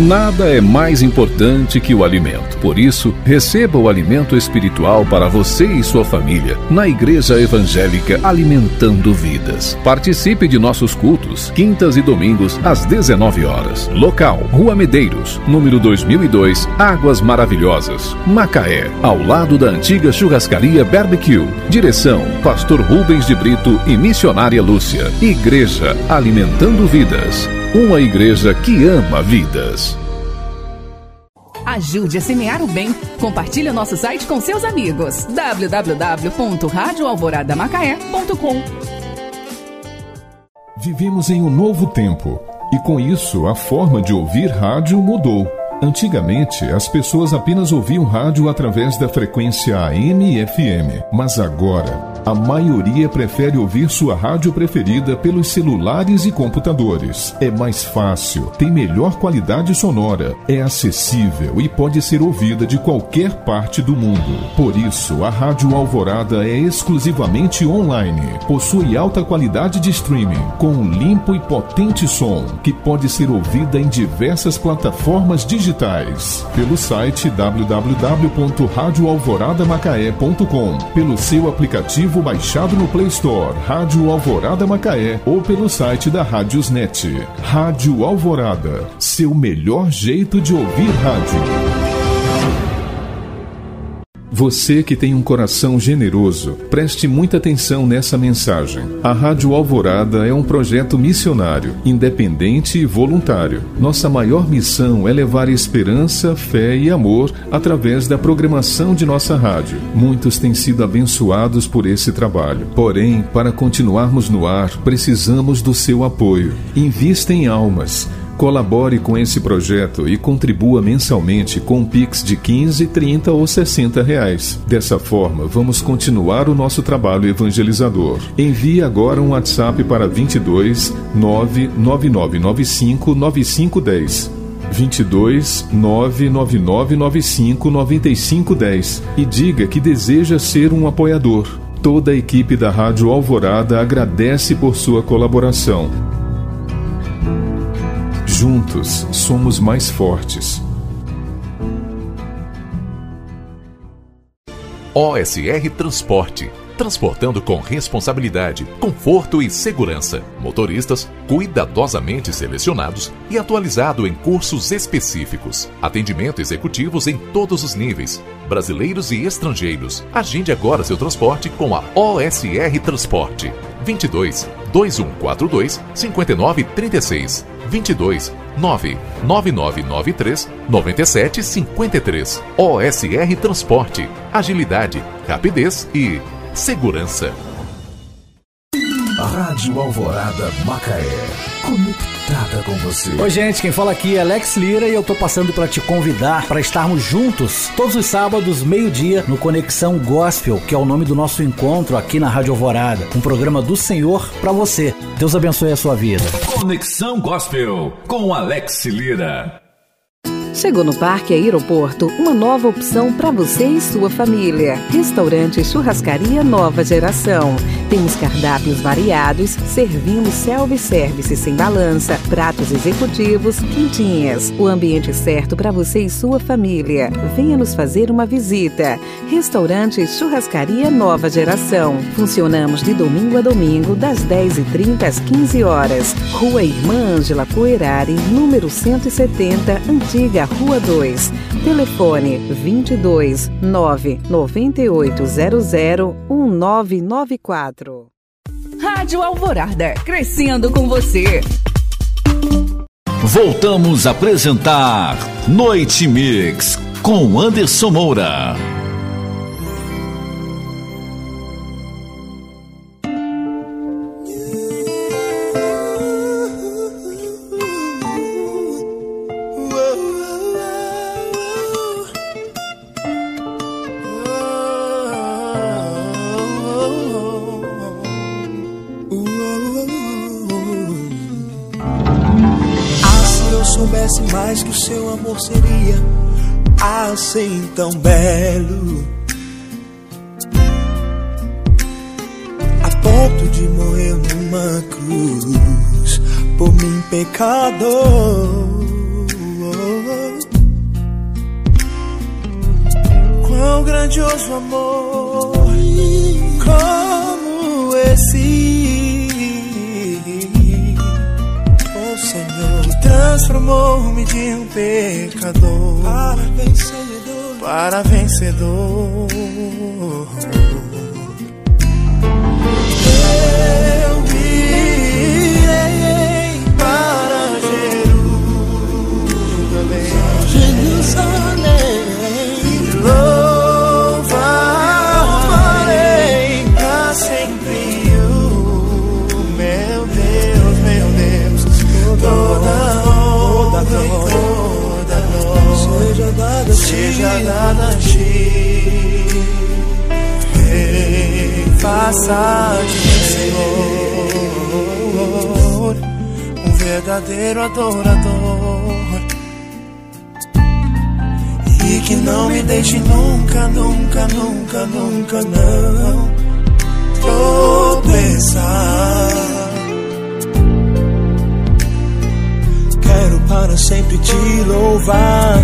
Nada é mais importante que o alimento. Por isso, receba o alimento espiritual para você e sua família na Igreja Evangélica Alimentando Vidas. Participe de nossos cultos, quintas e domingos, às 19 horas. Local: Rua Medeiros, número 2002, Águas Maravilhosas, Macaé, ao lado da antiga churrascaria Barbecue. Direção: Pastor Rubens de Brito e Missionária Lúcia. Igreja Alimentando Vidas. Uma igreja que ama vidas. Ajude a semear o bem. Compartilhe o nosso site com seus amigos. www.radioalvoradamacaé.com Vivemos em um novo tempo e com isso a forma de ouvir rádio mudou. Antigamente, as pessoas apenas ouviam rádio através da frequência AM e FM, mas agora A maioria prefere ouvir sua rádio preferida pelos celulares e computadores. É mais fácil, tem melhor qualidade sonora, é acessível e pode ser ouvida de qualquer parte do mundo. Por isso, a Rádio Alvorada é exclusivamente online. Possui alta qualidade de streaming, com um limpo e potente som, que pode ser ouvida em diversas plataformas digitais. Pelo site www.radioalvoradamacaé.com, pelo seu aplicativo baixado no Play Store, Rádio Alvorada Macaé, ou pelo site da Rádiosnet. Rádio Alvorada, seu melhor jeito de ouvir rádio. Você que tem um coração generoso, preste muita atenção nessa mensagem. A Rádio Alvorada é um projeto missionário, independente e voluntário. Nossa maior missão é levar esperança, fé e amor através da programação de nossa rádio. Muitos têm sido abençoados por esse trabalho. Porém, para continuarmos no ar, precisamos do seu apoio. Invista em almas. Colabore com esse projeto e contribua mensalmente com um Pix de 15, 30 ou 60 reais. Dessa forma, vamos continuar o nosso trabalho evangelizador. Envie agora um WhatsApp para 22 99995 9510. 22 99995 9510 e diga que deseja ser um apoiador. Toda a equipe da Rádio Alvorada agradece por sua colaboração. Juntos somos mais fortes. OSR Transporte. Transportando com responsabilidade, conforto e segurança. Motoristas cuidadosamente selecionados e atualizado em cursos específicos. Atendimento executivos em todos os níveis, brasileiros e estrangeiros. Agende agora seu transporte com a OSR Transporte. 22 2142 5936 22 99993 9753. OSR Transporte. Agilidade, rapidez e segurança. Rádio Alvorada Macaé. Conectada com você. Oi, gente, quem fala aqui é Alex Lira e eu tô passando para te convidar para estarmos juntos todos os sábados, meio-dia, no Conexão Gospel, que é o nome do nosso encontro aqui na Rádio Alvorada. Um programa do Senhor para você. Deus abençoe a sua vida. Conexão Gospel com Alex Lira. Chegou no Parque Aeroporto uma nova opção para você e sua família. Restaurante Churrascaria Nova Geração. Temos cardápios variados, servindo self-service sem balança, pratos executivos, quentinhas. O ambiente certo para você e sua família. Venha nos fazer uma visita. Restaurante Churrascaria Nova Geração. Funcionamos de domingo a domingo, das 10h30 às 15 horas. Rua Irmã Ângela Coerari, número 170, Antiga Rua 2. Telefone 22 99800 1994. Rádio Alvorada, crescendo com você. Voltamos a apresentar Noite Mix com Anderson Moura. Assim tão belo. A ponto de morrer numa cruz por mim, pecador. Quão grandioso amor, como esse. Oh Senhor, transformou-me de um pecador para vencedor. Para vencedor. Eu dada a ti. Seja a ti. Rei, faça de Senhor, um verdadeiro adorador. E que não me deixe nunca, nunca, nunca, nunca, não tropeçar. Quero para sempre te louvar,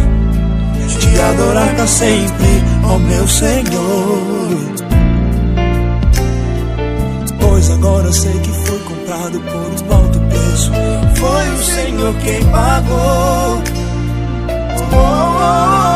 te adorar para sempre, ó meu Senhor. Pois agora sei que foi comprado por um alto preço. Foi o Senhor quem pagou. Oh, oh, oh.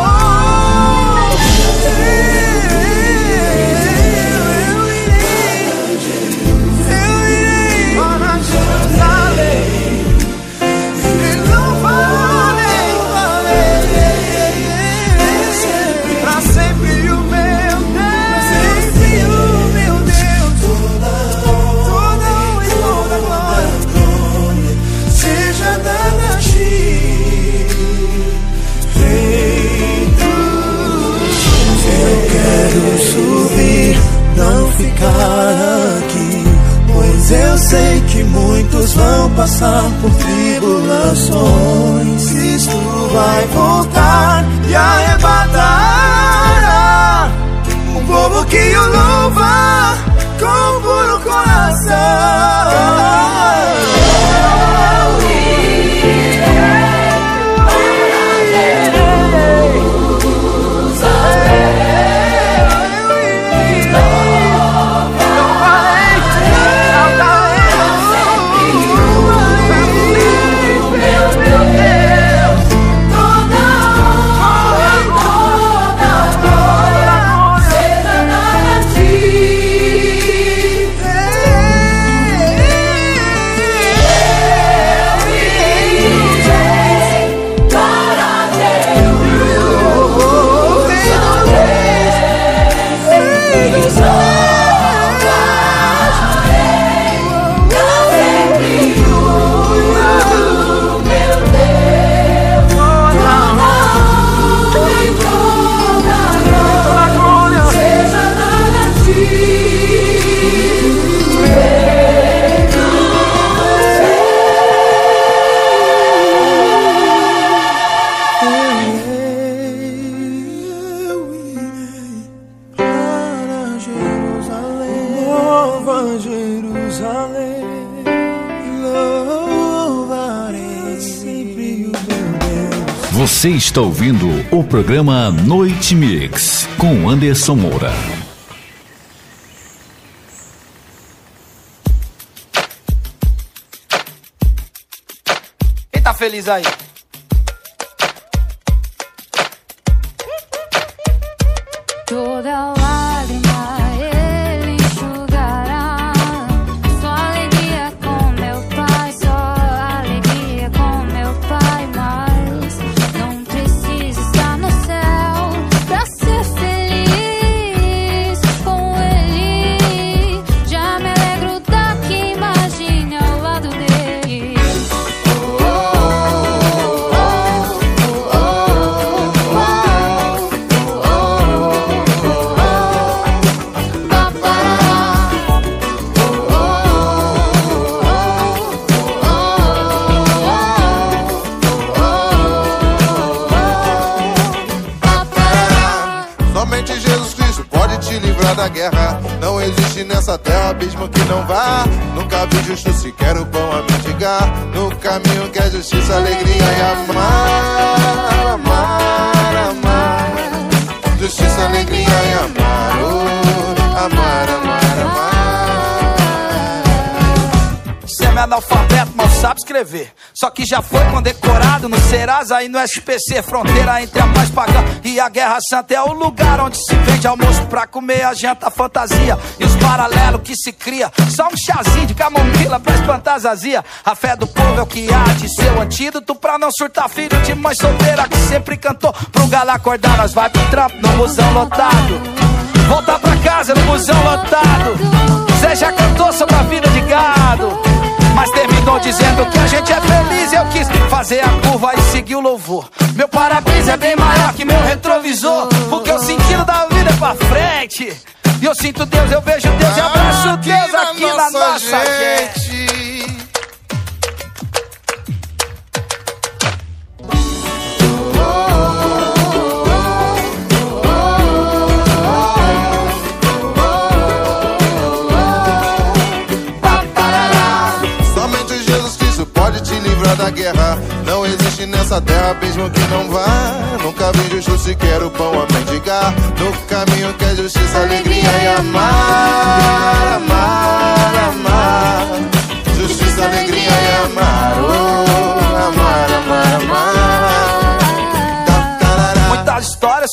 Você está ouvindo o programa Noite Mix com Anderson Moura. Quem tá feliz aí? Só que já foi condecorado no Serasa e no SPC. Fronteira entre a paz pagã e a guerra santa. É o lugar onde se vende almoço pra comer a janta, fantasia. E os paralelos que se cria. Só um chazinho de camomila pra espantar as azia. A fé do povo é o que há de ser o antídoto pra não surtar filho de mãe solteira que sempre cantou. Pro galo acordar, nós vai pro trampo no busão lotado. Voltar pra casa no busão lotado. Zé já cantou sobre a vida de gado. Dizendo que a gente é feliz. Eu quis fazer a curva e seguir o louvor. Meu parabéns é bem maior que meu retrovisor. Porque o sentido da vida é pra frente. E eu sinto Deus, eu vejo Deus e abraço Deus aqui na nossa gente. Existe nessa terra mesmo que não vá. Nunca vi justo sequer o pão a mendigar. No caminho que é justiça, alegria e amar, amar, amar. Justiça, alegria e amar, oh, amar, amar, amar.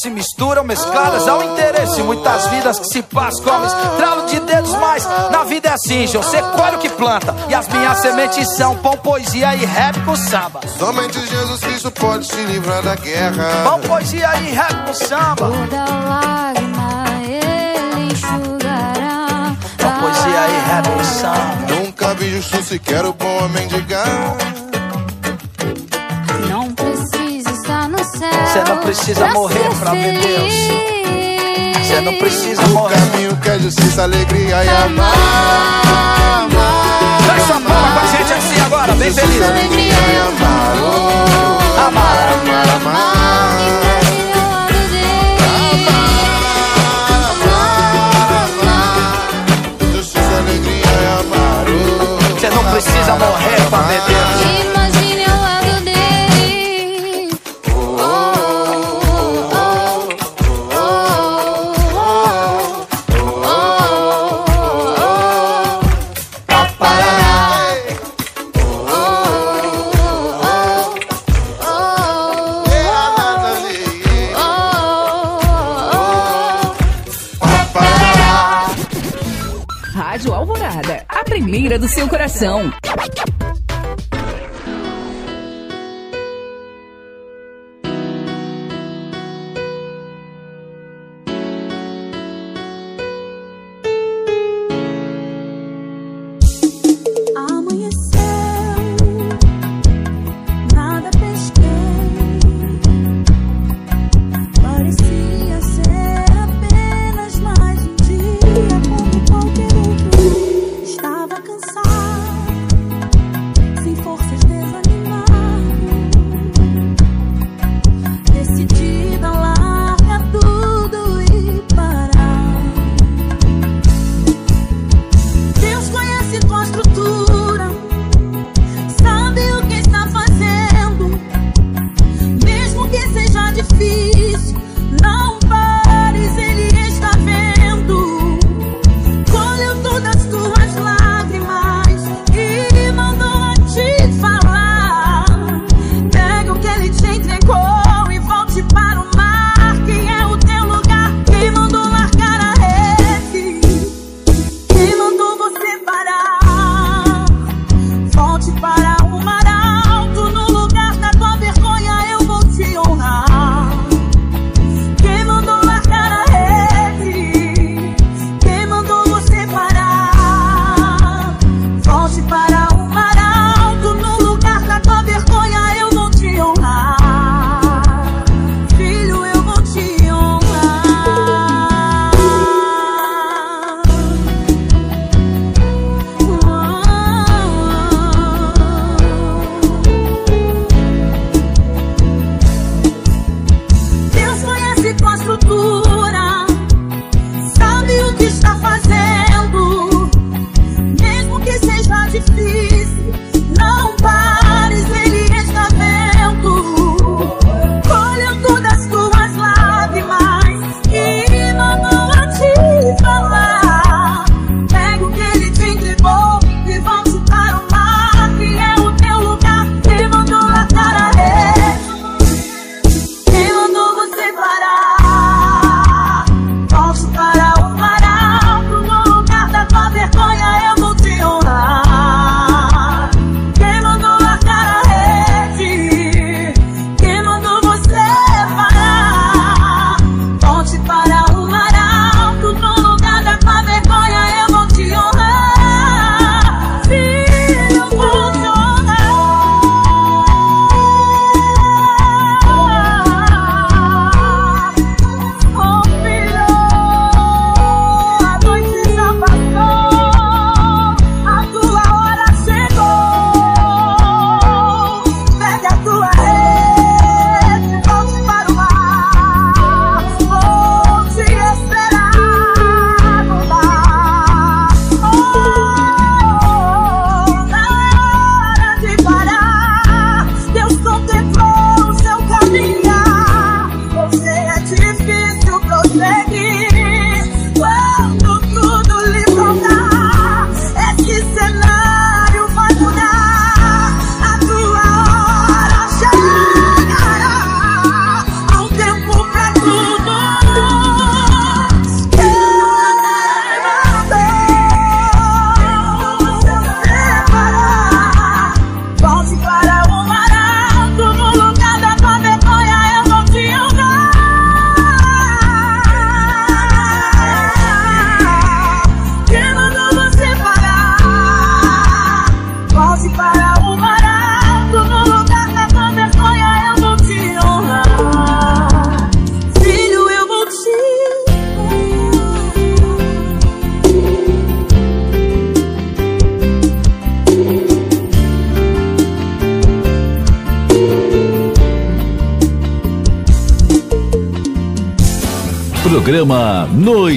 Se misturam, mescladas ao interesse. Muitas vidas que se passam como estralo de dedos, mas na vida é assim, colhe o que planta. E as minhas sementes são pão, poesia e rap com samba. Somente Jesus Cristo pode te livrar da guerra. Pão, poesia e rap com samba. Toda lágrima ele enxugará. Pão, poesia e rap com samba. Nunca vi justo sequer o pão a mendigar. Você não precisa morrer pra ver Deus. Você não precisa O morrer. caminho que é justiça, alegria e amar. Dá sua palma com a gente assim agora, bem feliz. Alegria e amar, oh, Amar, amar, amar. Justiça, alegria amar, Você não precisa morrer pra ver Deus. Primeira do seu coração.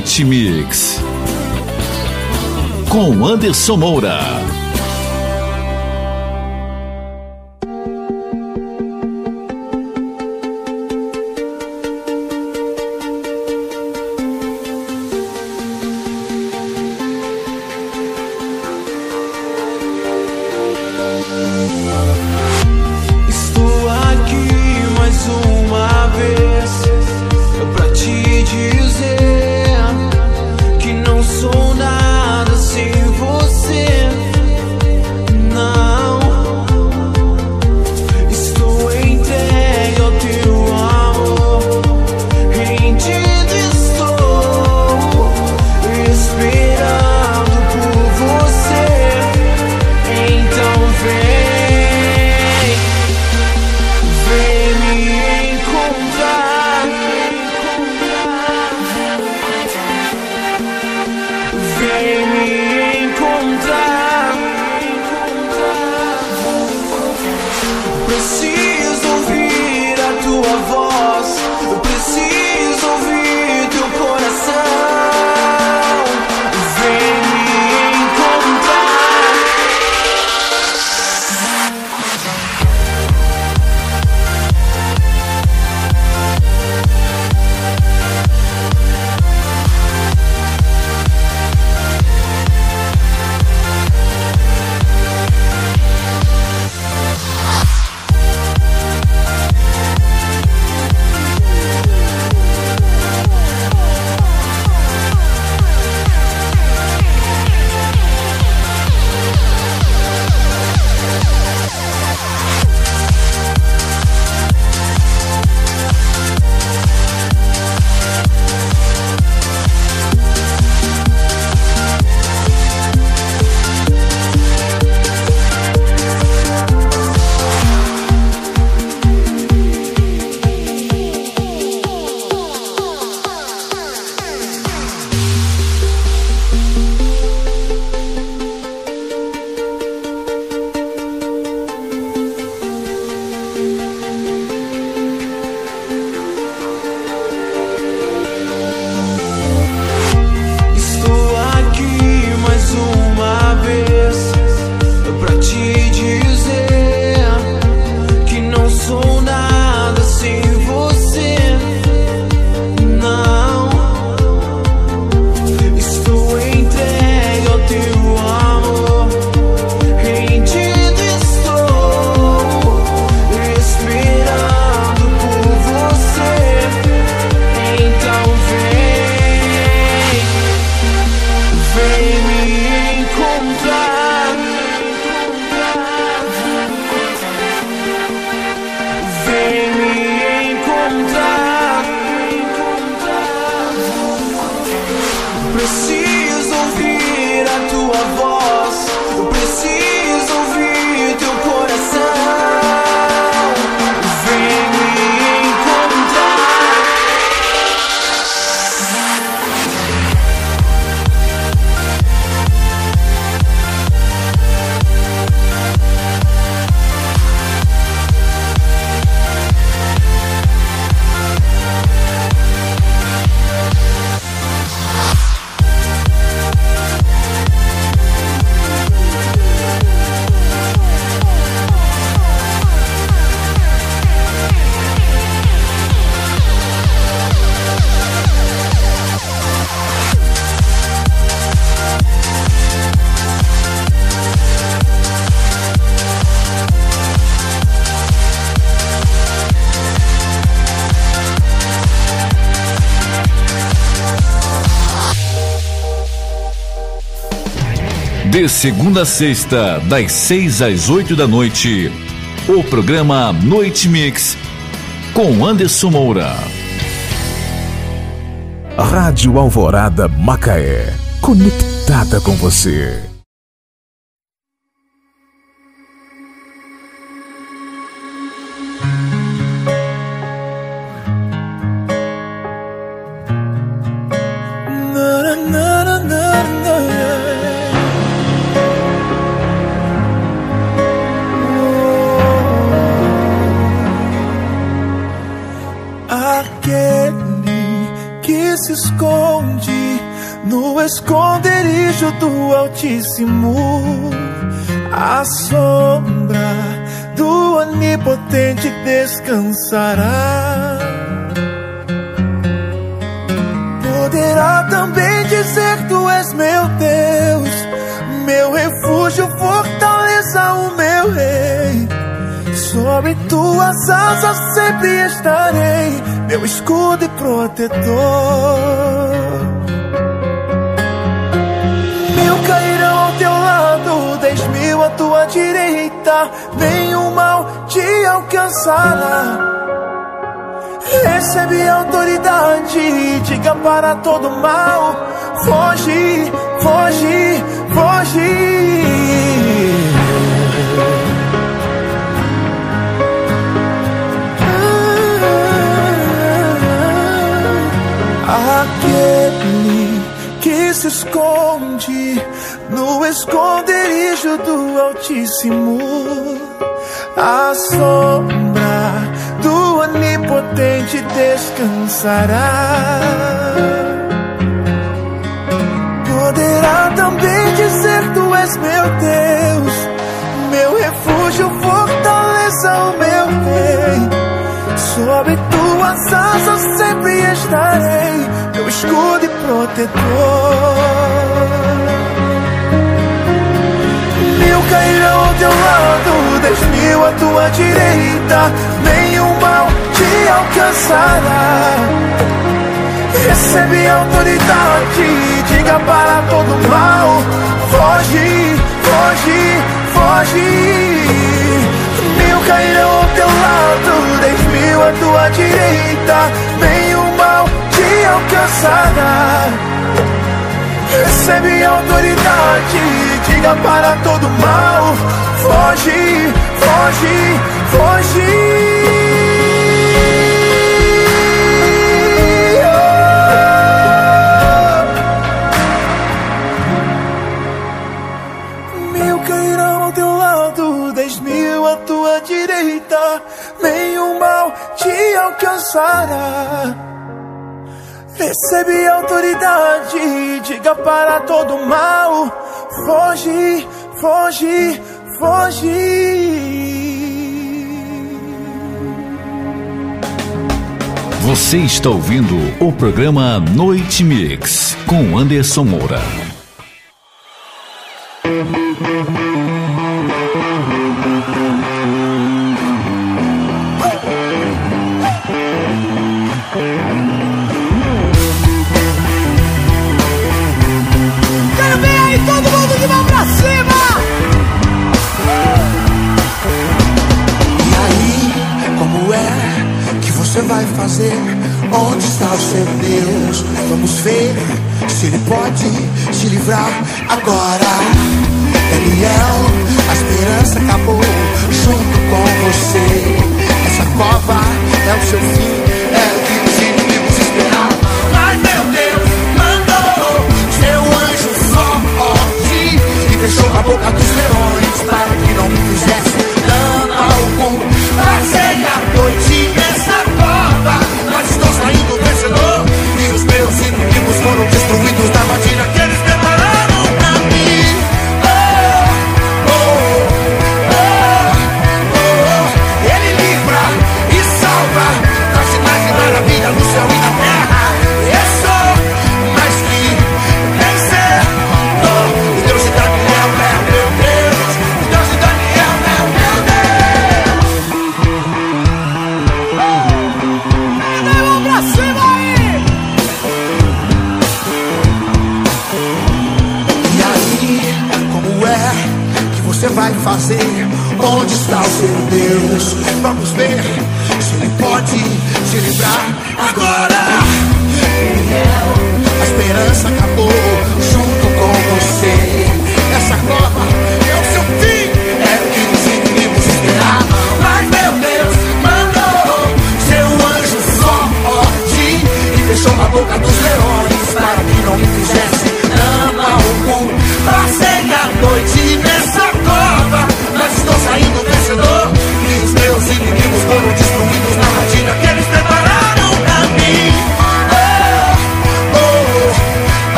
Night Mix. Com Anderson Moura. segunda a sexta, das seis às oito da noite, o programa Noite Mix com Anderson Moura. Rádio Alvorada Macaé, conectada com você. Sombra do Onipotente descansará. Poderá também dizer: Tu és meu Deus, meu refúgio, fortaleza, o meu rei. Sobre tuas asas sempre estarei, meu escudo e protetor. Dez mil à tua direita, nenhum mal te alcançará. Recebe autoridade, diga para todo mal, foge, foge, foge. Aquele que se esconde no esconderijo do Altíssimo, a sombra do Onipotente descansará. Poderá também dizer: Tu és meu Deus, meu refúgio, fortaleza, o meu rei. Sobre tuas asas sempre estarei, meu escudo e protetor. Mil cairão ao teu lado, dez mil à tua direita, nenhum mal te alcançará. Recebe autoridade, diga para todo mal, foge, foge, foge. Mil cairão ao teu lado, dez mil à tua direita, nenhum mal te alcançará. Recebe autoridade, diga para todo mal, foge, foge, foge. Tua direita, nenhum mal te alcançará. Recebe autoridade, diga para todo mal, foge, foge, foge. Você está ouvindo o programa Noite Mix com Anderson Moura.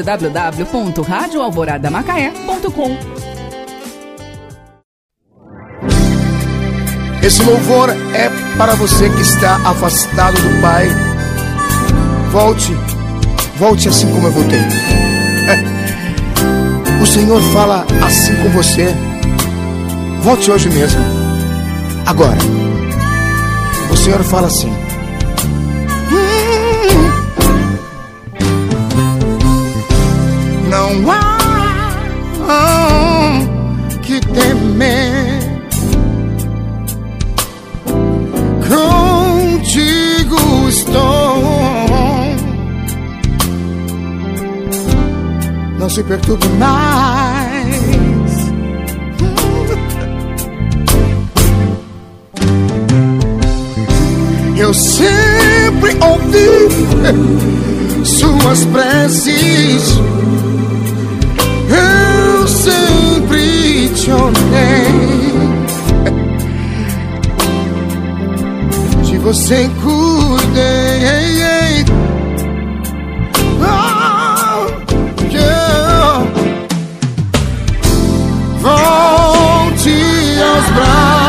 www.radioalvoradamacaé.com Esse louvor é para você que está afastado do Pai. Volte, volte assim como eu voltei. O Senhor fala assim com você. Volte hoje mesmo. Agora. O Senhor fala assim. Que temer. Contigo estou. Não se perturbe mais. Eu sempre ouvi suas preces. Sempre te amei. De você cuidei. Ah, yeah. Volte aos braços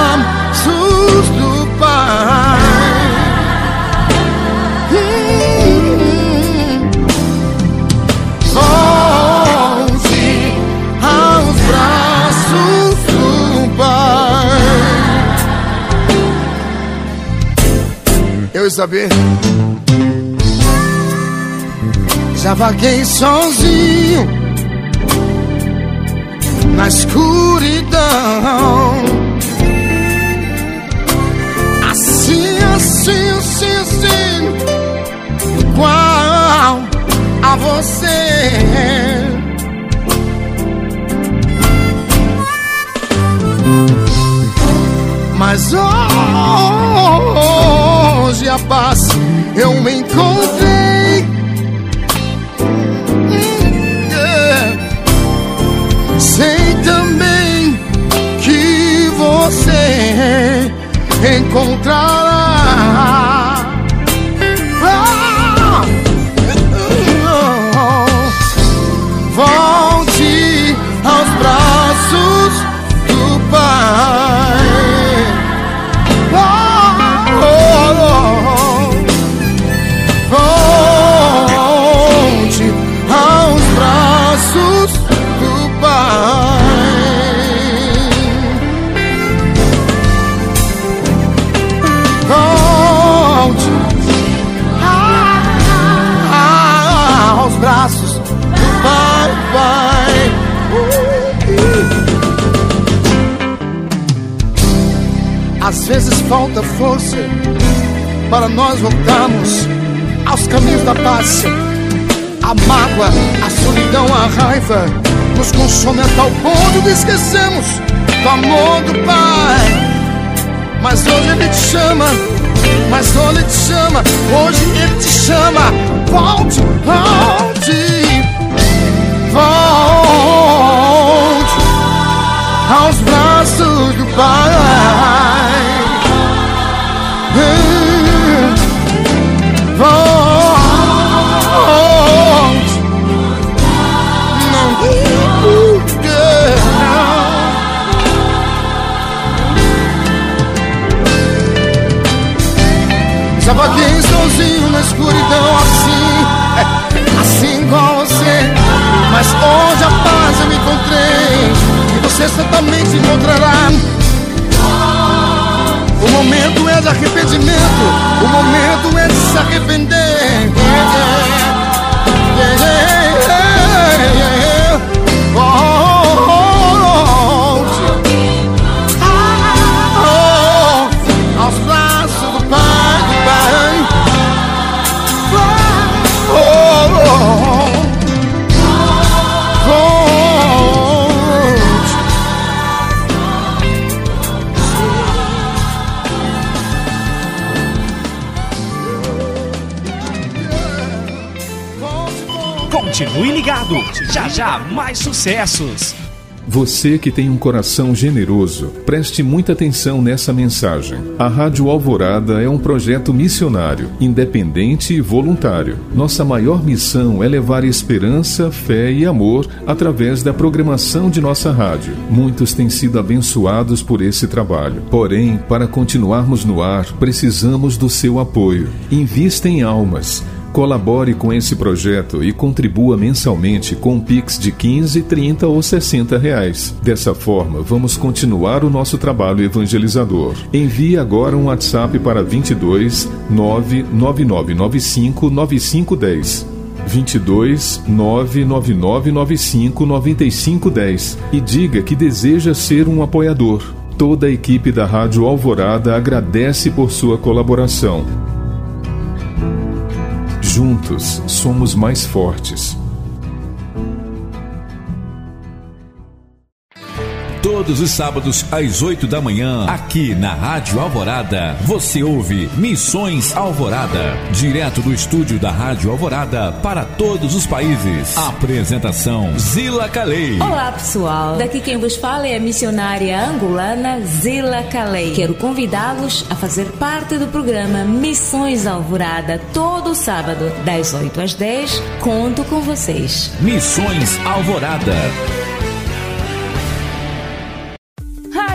Eu, Isabel, já vaguei sozinho na escuridão. Assim, assim, assim, assim, igual a você. Mas hoje a paz eu me encontrei. Sei também que você encontrará. Falta força para nós voltarmos aos caminhos da paz. A mágoa, a solidão, a raiva nos consome a tal ponto que esquecemos do amor do Pai. Mas hoje Ele te chama, mas hoje Ele te chama, hoje Ele te chama. Volte, volte, volte aos Estava aqui sozinho na escuridão assim, é, assim igual você. Mas hoje a paz eu me encontrei E você certamente encontrará. O momento é de arrependimento O momento é de se arrepender Continue ligado. Já já mais sucessos. Você que tem um coração generoso, preste muita atenção nessa mensagem. A Rádio Alvorada é um projeto missionário, independente e voluntário. Nossa maior missão é levar esperança, fé e amor através da programação de nossa rádio. Muitos têm sido abençoados por esse trabalho. Porém, para continuarmos no ar, precisamos do seu apoio. Invista em almas. Colabore com esse projeto e contribua mensalmente com um Pix de 15, 30 ou 60 reais. Dessa forma, vamos continuar o nosso trabalho evangelizador. Envie agora um WhatsApp para 22 99995 9510. 22 99995 9510 e diga que deseja ser um apoiador. Toda a equipe da Rádio Alvorada agradece por sua colaboração. Juntos somos mais fortes. Todos os sábados às 8 da manhã, aqui na Rádio Alvorada, você ouve Missões Alvorada, direto do estúdio da Rádio Alvorada para todos os países. Apresentação Zila Calei. Olá pessoal, daqui quem vos fala é a missionária angolana Zila Calei. Quero convidá-los a fazer parte do programa Missões Alvorada todo sábado, das 8 às 10. Conto com vocês. Missões Alvorada.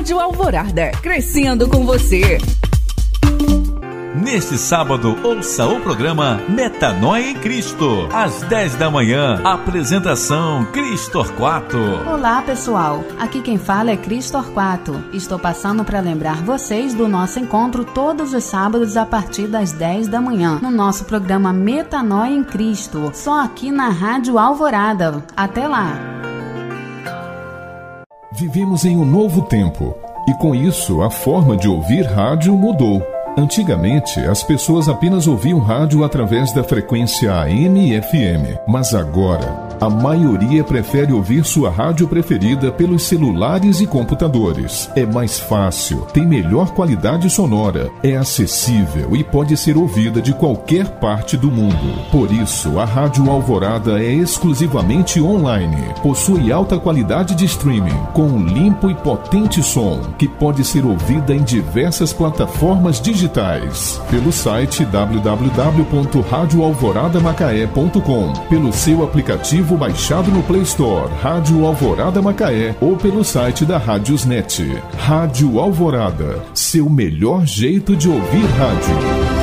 Rádio Alvorada, crescendo com você. Neste sábado, ouça o programa Metanoia em Cristo, às 10 da manhã. Apresentação Cristo Torquato. Olá, pessoal. Aqui quem fala é Cris Torquato. Estou passando para lembrar vocês do nosso encontro todos os sábados a partir das 10 da manhã, no nosso programa Metanoia em Cristo, só aqui na Rádio Alvorada. Até lá. Vivemos em um novo tempo e com isso a forma de ouvir rádio mudou. Antigamente, as pessoas apenas ouviam rádio através da frequência AM e FM, mas agora a maioria prefere ouvir sua rádio preferida pelos celulares e computadores. É mais fácil, tem melhor qualidade sonora, é acessível e pode ser ouvida de qualquer parte do mundo. Por isso, a Rádio Alvorada é exclusivamente online. Possui alta qualidade de streaming, com um limpo e potente som, que pode ser ouvida em diversas plataformas digitais. Pelo site www.radioalvoradamacaé.com, pelo seu aplicativo baixado no Play Store, Rádio Alvorada Macaé ou pelo site da Rádiosnet. Rádio Alvorada, seu melhor jeito de ouvir rádio.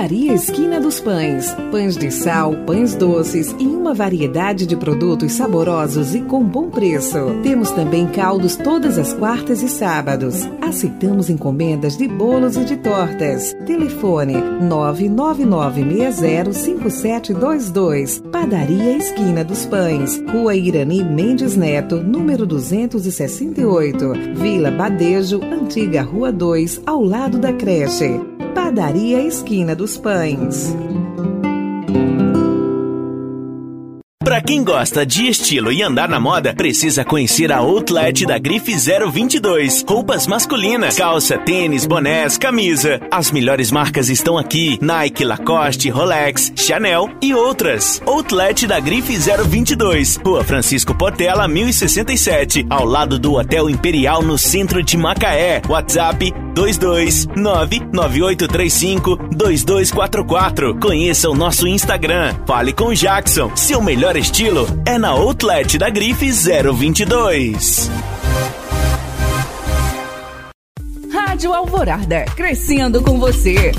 Padaria Esquina dos Pães. Pães de sal, pães doces e uma variedade de produtos saborosos e com bom preço. Temos também caldos todas as quartas e sábados. Aceitamos encomendas de bolos e de tortas. Telefone 999605722. Padaria Esquina dos Pães. Rua Irani Mendes Neto, número 268. Vila Badejo, antiga Rua 2, ao lado da creche. Padaria Esquina dos Pães. Pra quem gosta de estilo e andar na moda, precisa conhecer a Outlet da Grife 022. Roupas masculinas, calça, tênis, bonés, camisa. As melhores marcas estão aqui: Nike, Lacoste, Rolex, Chanel e outras. Outlet da Grife 022. Rua Francisco Portela, 1067, ao lado do Hotel Imperial no centro de Macaé. WhatsApp 22998352244. Conheça o nosso Instagram. Fale com Jackson. Seu melhor estilo é na Outlet da Grife 022. Rádio Alvorada, crescendo com você.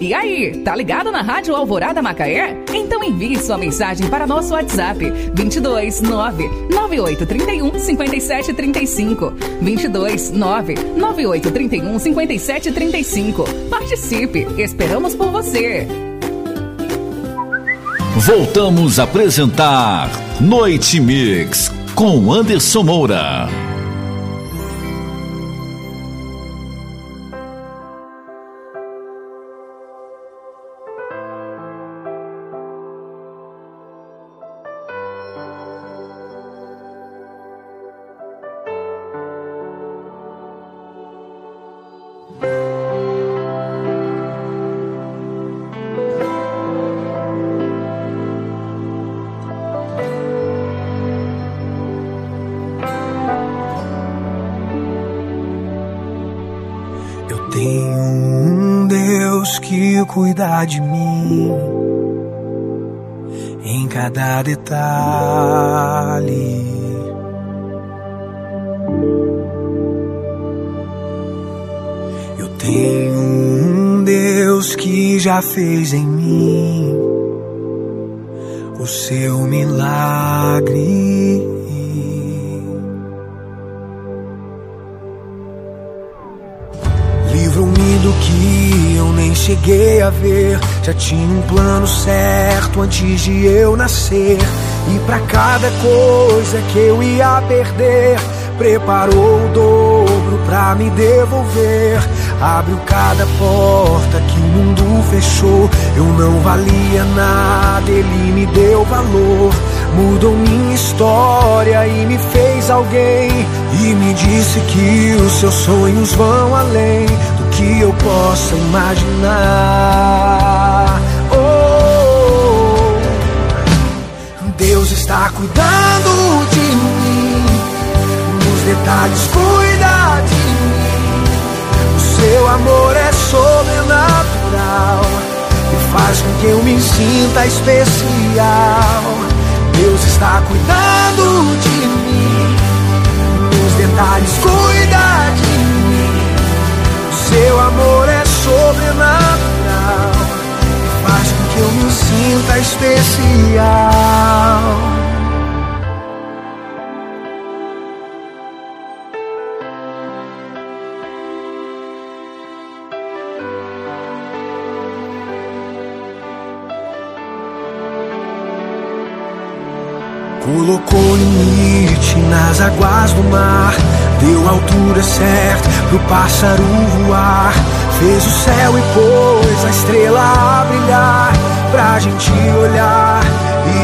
E aí, tá ligado na Rádio Alvorada Macaé? Então envie sua mensagem para nosso WhatsApp 22 9 9831 5735. 22 9 9831 5735. Participe, esperamos por você. Voltamos a apresentar Noite Mix com Anderson Moura. Fez em mim o seu milagre. Livro-me do que eu nem cheguei a ver. Já tinha um plano certo antes de eu nascer. E pra cada coisa que eu ia perder, preparou o dobro pra me devolver. Abriu cada porta que o mundo fechou. Eu não valia nada, ele me deu valor. Mudou minha história e me fez alguém. E me disse que os seus sonhos vão além do que eu possa imaginar. Oh, Deus está cuidando de mim. Nos detalhes, cuida de mim. O seu amor é sobrenatural e faz com que eu me sinta especial. Deus está cuidando de mim. Nos detalhes, cuida de mim. Seu amor é sobrenatural e faz com que eu me sinta especial. Colocou limite nas águas do mar, deu a altura certa pro pássaro voar. Fez o céu e pôs a estrela a brilhar, pra gente olhar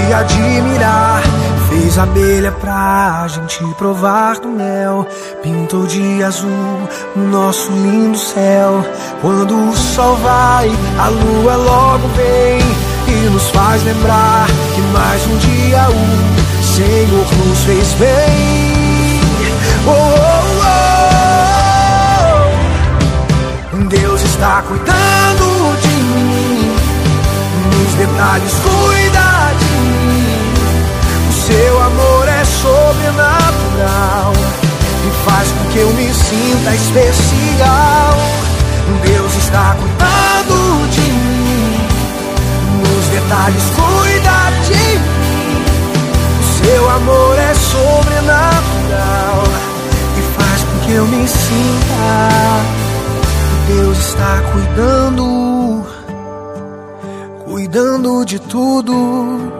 e admirar. Fez a abelha pra gente provar do mel, pintou de azul o nosso lindo céu. Quando o sol vai, a lua logo vem e nos faz lembrar que mais um dia o Senhor nos fez bem. Oh, oh, oh. Deus está cuidando de mim, nos detalhes cuida de mim. O seu amor é sobrenatural e faz com que eu me sinta especial. Deus está cuidando de mim, nos detalhes cuida. Seu amor é sobrenatural e faz com que eu me sinta. Deus está cuidando, cuidando de tudo.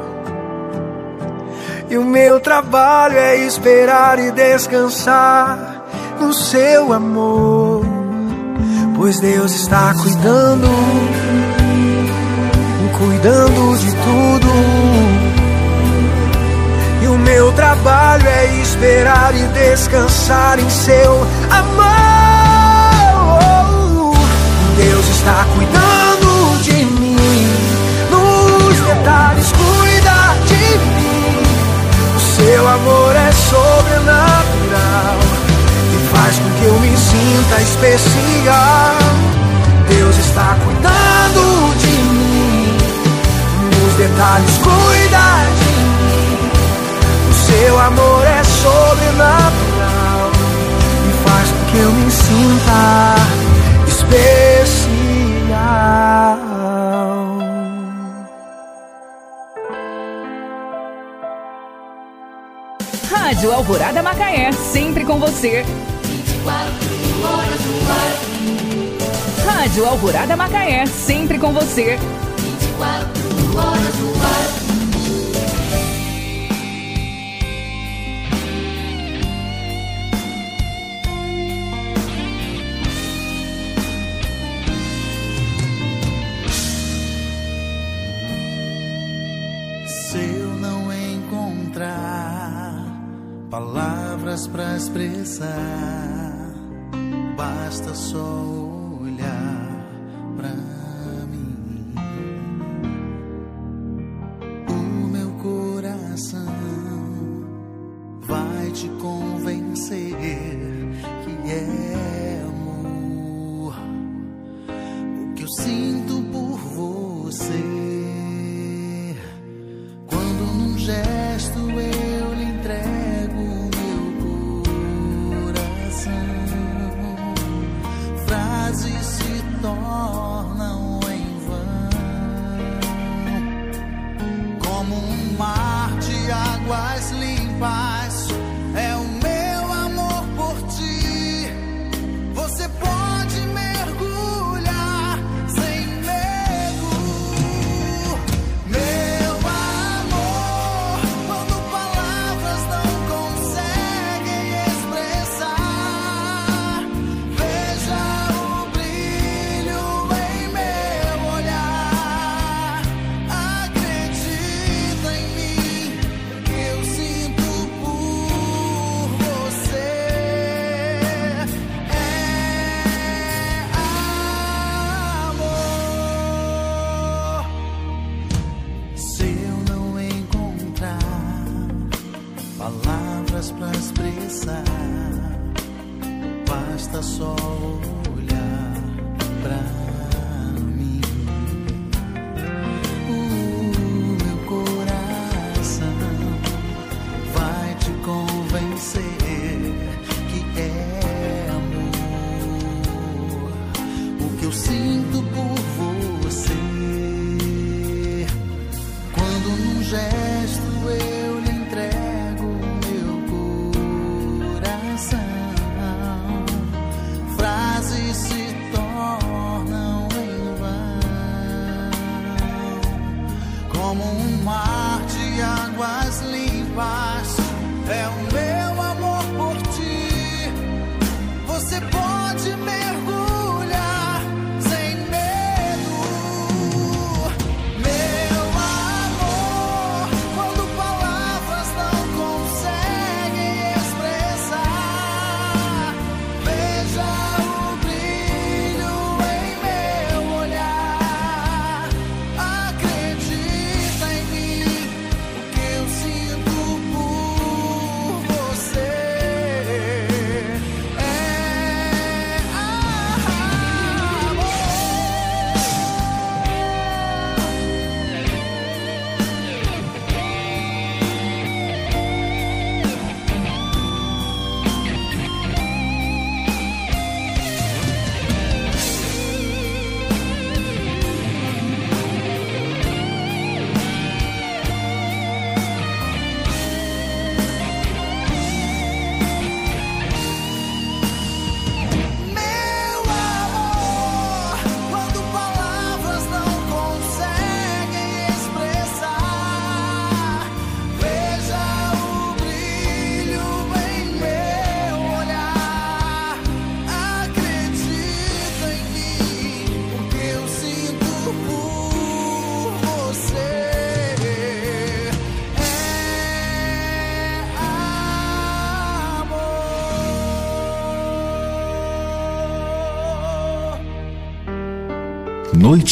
E o meu trabalho é esperar e descansar no seu amor, pois Deus está cuidando, cuidando de tudo. O meu trabalho é esperar e descansar em seu amor. Deus está cuidando de mim, nos detalhes cuida de mim. O seu amor é sobrenatural e faz com que eu me sinta especial. Deus está cuidando de mim, nos detalhes cuida de mim. Seu amor é sobrenatural e faz com que eu me sinta especial. Rádio Alvorada Macaé, sempre com você. 24 horas no ar. Rádio Alvorada Macaé, sempre com você. 24 palavras pra expressar, basta só olhar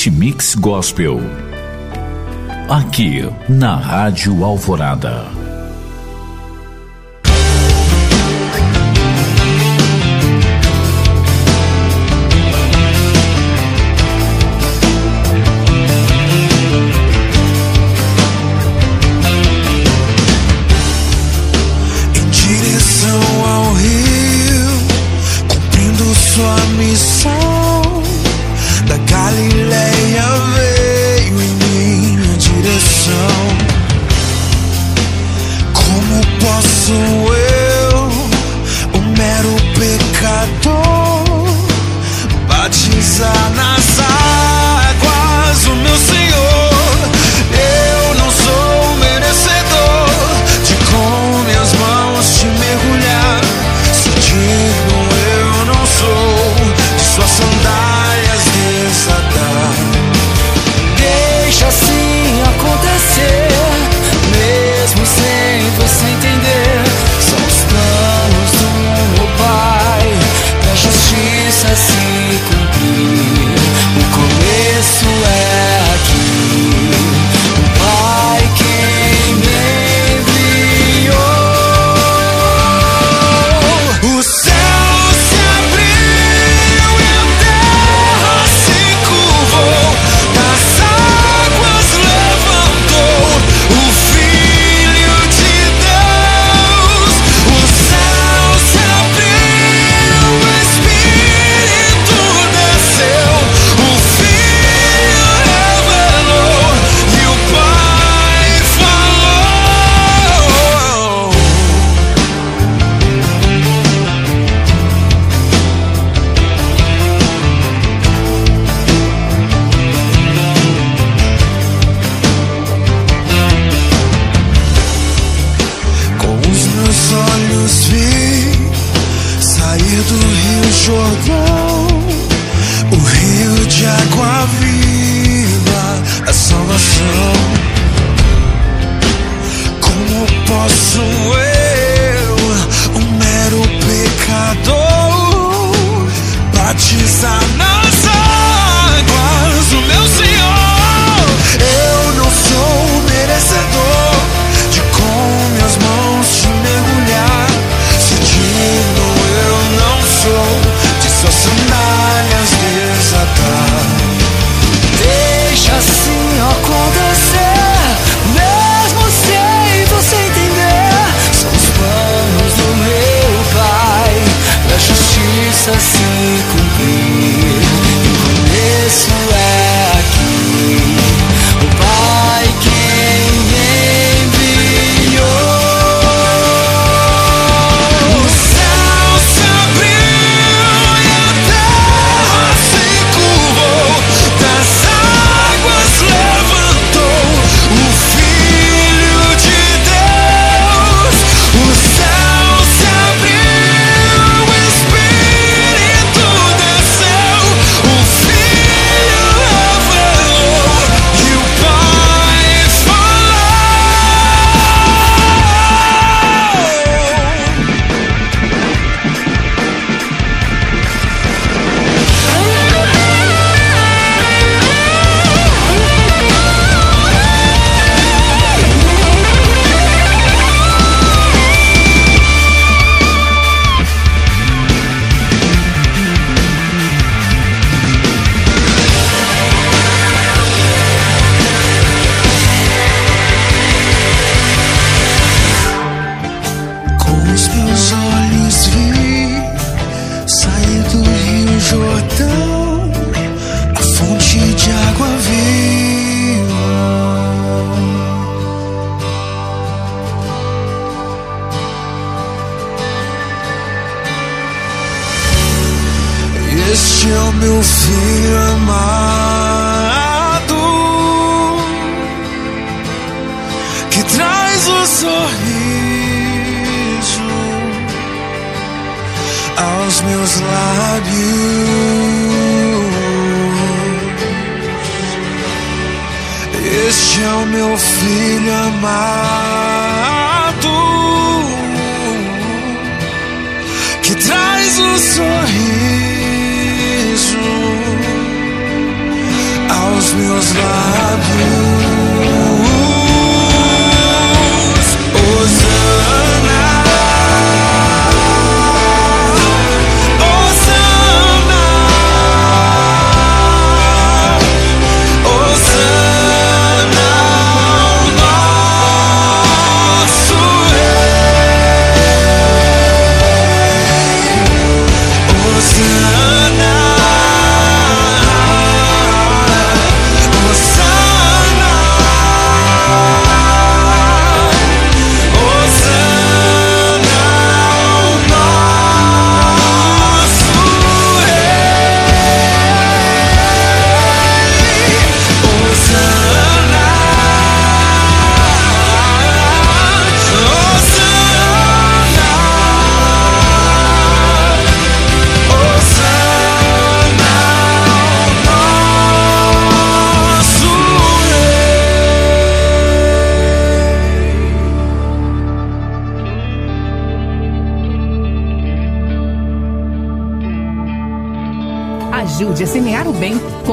Mix Gospel. Aqui na Rádio Alvorada.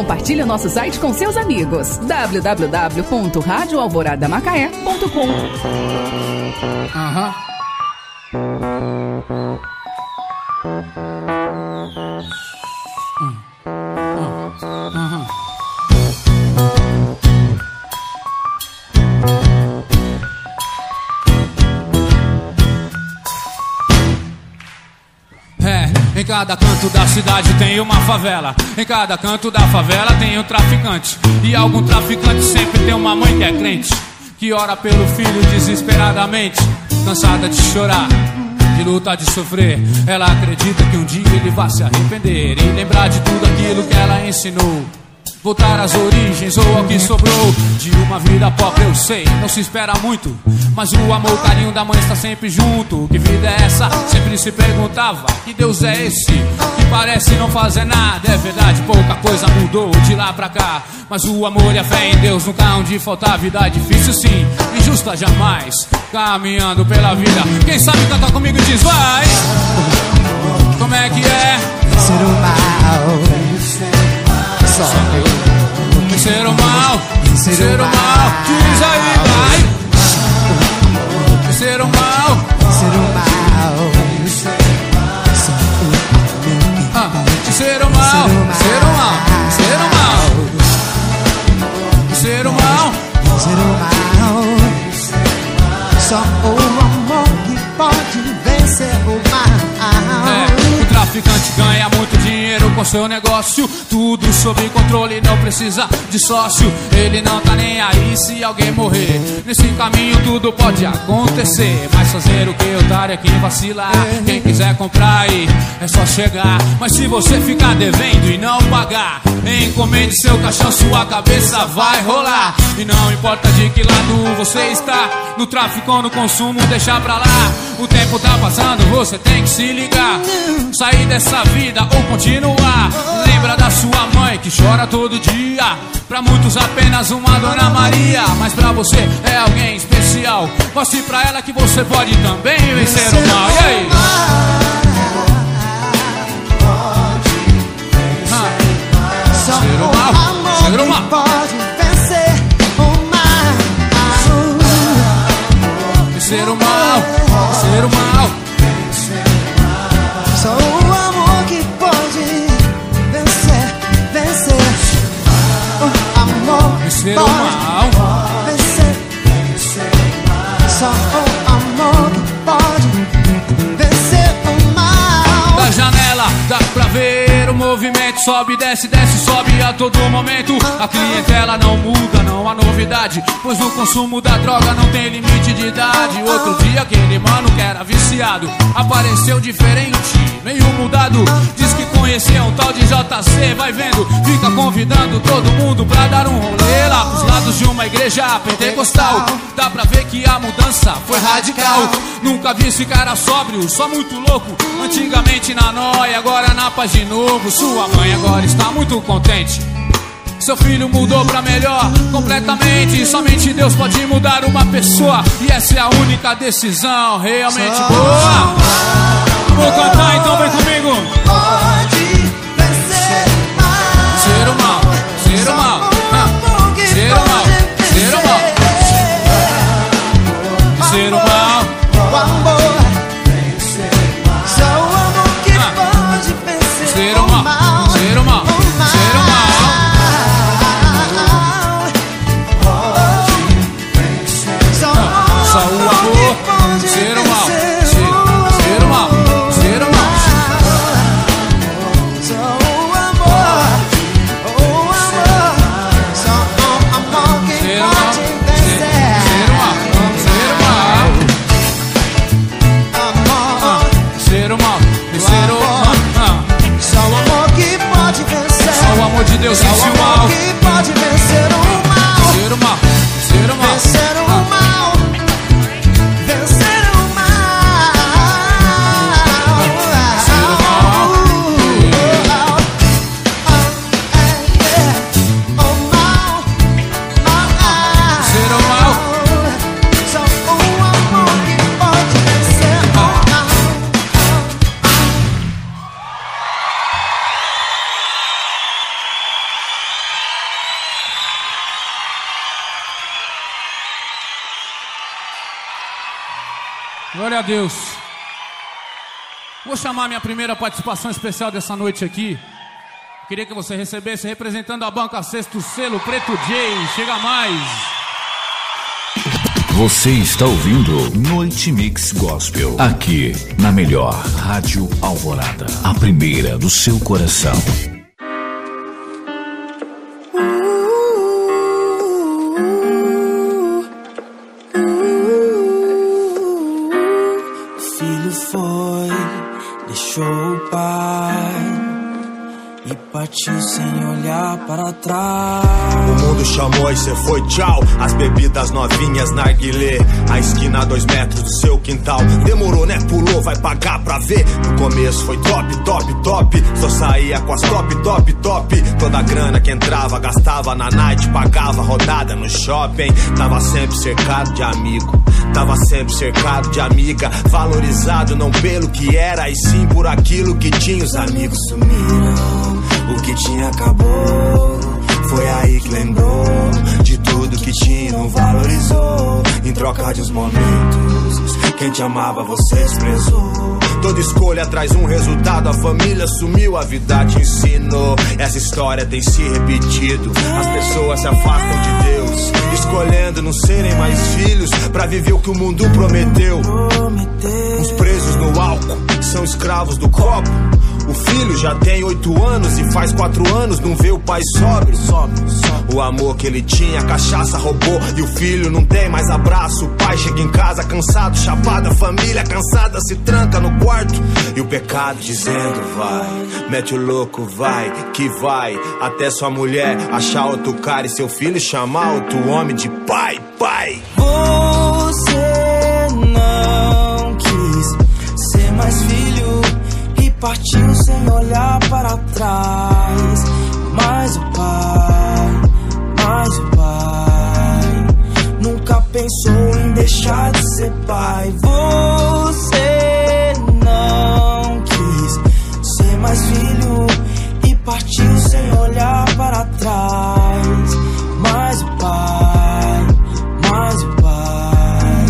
Compartilhe o nosso site com seus amigos. www.radioalvoradamacaé.com Aham. Aham. É, em cada canto da cidade tem uma favela. Em cada canto da favela tem um traficante. E algum traficante sempre tem uma mãe que é crente. Que ora pelo filho desesperadamente. Cansada de chorar, de lutar, de sofrer. Ela acredita que um dia ele vai se arrepender. E lembrar de tudo aquilo que ela ensinou. Voltar às origens ou ao que sobrou de uma vida pobre, eu sei, não se espera muito. Mas o amor, o carinho da mãe está sempre junto. Que vida é essa? Sempre se perguntava. Que Deus é esse? Que parece não fazer nada. É verdade, pouca coisa mudou de lá pra cá. Mas o amor e a fé em Deus nunca hão de faltar. Vida é difícil sim, injusta jamais. Caminhando pela vida. Quem sabe cantar comigo diz vai. Como é que é? Ser o mal. Só eu. Ser o mal, ser o mal, diz aí, vai. Ser o mal, ser o mal. Ser o mal, ser o mal, ser o mal. Ser o mal, ser o mal. Só o amor que pode vencer o mal. É, o traficante ganha com seu negócio. Tudo sob controle, não precisa de sócio. Ele não tá nem aí se alguém morrer. Nesse caminho tudo pode acontecer. Mas fazer o que otário é quem vacilar. Quem quiser comprar aí é só chegar. Mas se você ficar devendo e não pagar, encomende seu caixão, sua cabeça vai rolar. E não importa de que lado você está, no tráfico ou no consumo, deixa pra lá. O tempo tá passando, você tem que se ligar. Sair dessa vida ou continuar. Lembra da sua mãe que chora todo dia. Pra muitos apenas uma Dona Maria, mas pra você é alguém especial. Mostre pra ela que você pode também vencer o mal. E aí? Ser o mal, ser o mal. Ser o mal, ser o mal. Vencer o pode mal. vencer. Só o amor que pode vencer o mal. Da janela dá pra ver o movimento Sobe, desce, desce, sobe a todo momento A clientela não muda, não há novidade Pois o consumo da droga não tem limite de idade Outro dia aquele mano que era viciado Apareceu diferente, meio mudado. Diz que conhecia um tal de JC Vai vendo, fica convidando todo mundo pra dar um rolê Lá pros lados de uma igreja pentecostal. Dá pra ver que a mudança foi radical. Nunca vi esse cara sóbrio, só muito louco. Antigamente na noia, agora na paz de novo. Sua mãe agora está muito contente. Seu filho mudou pra melhor completamente. Somente Deus pode mudar uma pessoa. E essa é a única decisão realmente boa. Cantar, então vem comigo. Glória a Deus. Vou chamar minha primeira participação especial dessa noite aqui. Queria que você recebesse representando a banca Sexto Selo Preto J. Chega mais. Você está ouvindo Noite Mix Gospel aqui na melhor Rádio Alvorada, a primeira do seu coração. Partiu sem olhar para trás. O mundo chamou e cê foi tchau. As bebidas novinhas, narguilé. A esquina a dois metros do seu quintal. Demorou, né? Pulou, vai pagar pra ver. No começo foi top, top, top. Só saía com as top, top, top. Toda a grana que entrava, gastava na night. Pagava rodada no shopping. Tava sempre cercado de amigo. Tava sempre cercado de amiga. Valorizado não pelo que era, e sim por aquilo que tinha. Os amigos sumiram. O que tinha acabou. Foi aí que lembrou de tudo que tinha, não valorizou. Em troca de uns momentos, quem te amava você desprezou. Toda escolha traz um resultado, a família sumiu, a vida te ensinou. Essa história tem se repetido. As pessoas se afastam de Deus, escolhendo não serem mais filhos pra viver o que o mundo prometeu. Uns presos no álcool, são escravos do copo. O filho já tem oito anos e faz quatro anos não vê o pai sóbrio. O amor que ele tinha, a cachaça roubou e o filho não tem mais abraço. O pai chega em casa cansado, chapado, a família cansada se tranca no quarto. E o pecado dizendo vai, mete o louco, vai, que vai. Até sua mulher achar outro cara e seu filho chamar outro homem de pai, pai. Você não quis ser mais filho e partiu sem olhar para trás. Ser pai. Você não quis ser mais filho e partiu sem olhar para trás. Mas o pai, mas o pai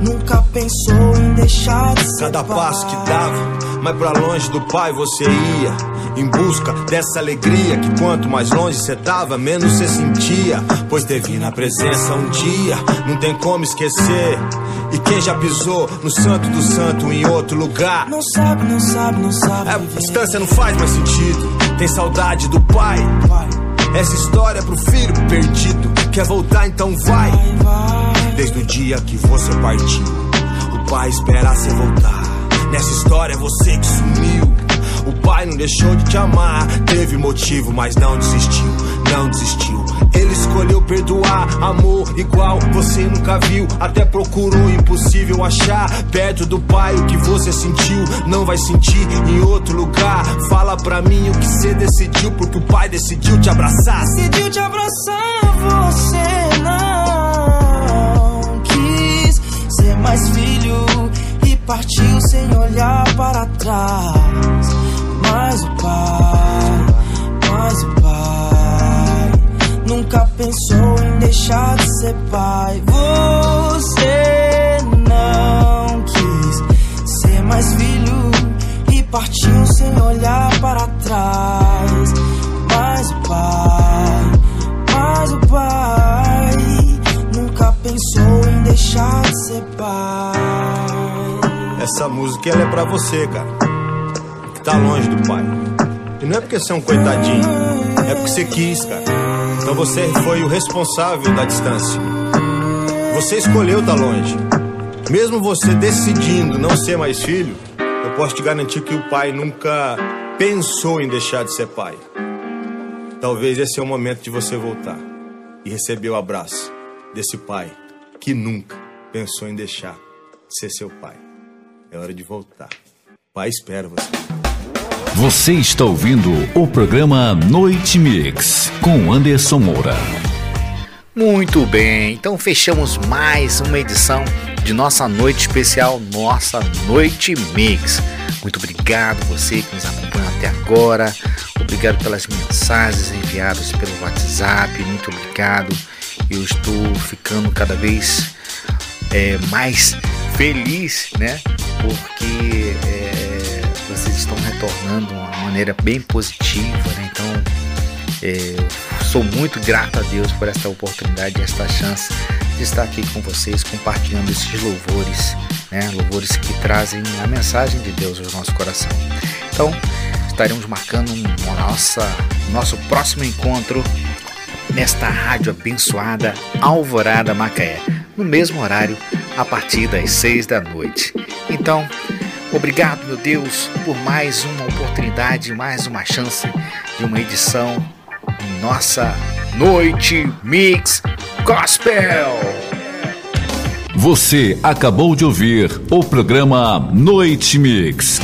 nunca pensou em deixar de ser Cada pai. passo que dava, mais pra longe do pai você ia. Em busca dessa alegria que quanto mais longe você tava, menos você sentia. Pois teve na presença um dia, não tem como esquecer. E quem já pisou no santo do santo em outro lugar? Não sabe, não sabe, não sabe. A distância não faz mais sentido. Tem saudade do pai. Essa história é pro filho perdido. Quer voltar, então vai. Desde o dia que você partiu, o pai espera você voltar. Nessa história é você que sumiu. O pai não deixou de te amar. Teve motivo, mas não desistiu. Não desistiu. Ele escolheu perdoar, amor igual você nunca viu. Até procurou, impossível achar. Perto do pai o que você sentiu, não vai sentir em outro lugar. Fala pra mim o que você decidiu, porque o pai decidiu te abraçar. Decidiu te abraçar, você não quis ser mais filho e partiu sem olhar para trás. Mas o pai, mas o pai nunca pensou em deixar de ser pai. Você não quis ser mais filho e partiu sem olhar para trás. Mas o pai, mas o pai nunca pensou em deixar de ser pai. Essa música ela é pra você, cara. Tá longe do pai. E não é porque você é um coitadinho, é porque você quis, cara. Então você foi o responsável da distância. Você escolheu estar longe. Mesmo você decidindo não ser mais filho, eu posso te garantir que o pai nunca pensou em deixar de ser pai. Talvez esse é o momento de você voltar e receber o abraço desse pai que nunca pensou em deixar de ser seu pai. É hora de voltar. Pai espera você. Você está ouvindo o programa Noite Mix com Anderson Moura. Muito bem, então fechamos mais uma edição de nossa noite especial, nossa Noite Mix. Muito obrigado você que nos acompanha até agora. Obrigado pelas mensagens enviadas pelo WhatsApp. Muito obrigado. Eu estou ficando cada vez é, mais feliz, né? Porque é, vocês estão retornando de uma maneira bem positiva, né? Então, é, sou muito grato a Deus por esta oportunidade, esta chance de estar aqui com vocês, compartilhando esses louvores, né? Louvores que trazem a mensagem de Deus ao nosso coração. Então, estaremos marcando um nossa, nosso próximo encontro nesta rádio abençoada Alvorada Macaé, no mesmo horário, a partir das seis da noite. Então, obrigado, meu Deus, por mais uma oportunidade, mais uma chance de uma edição em nossa Noite Mix Gospel. Você acabou de ouvir o programa Noite Mix.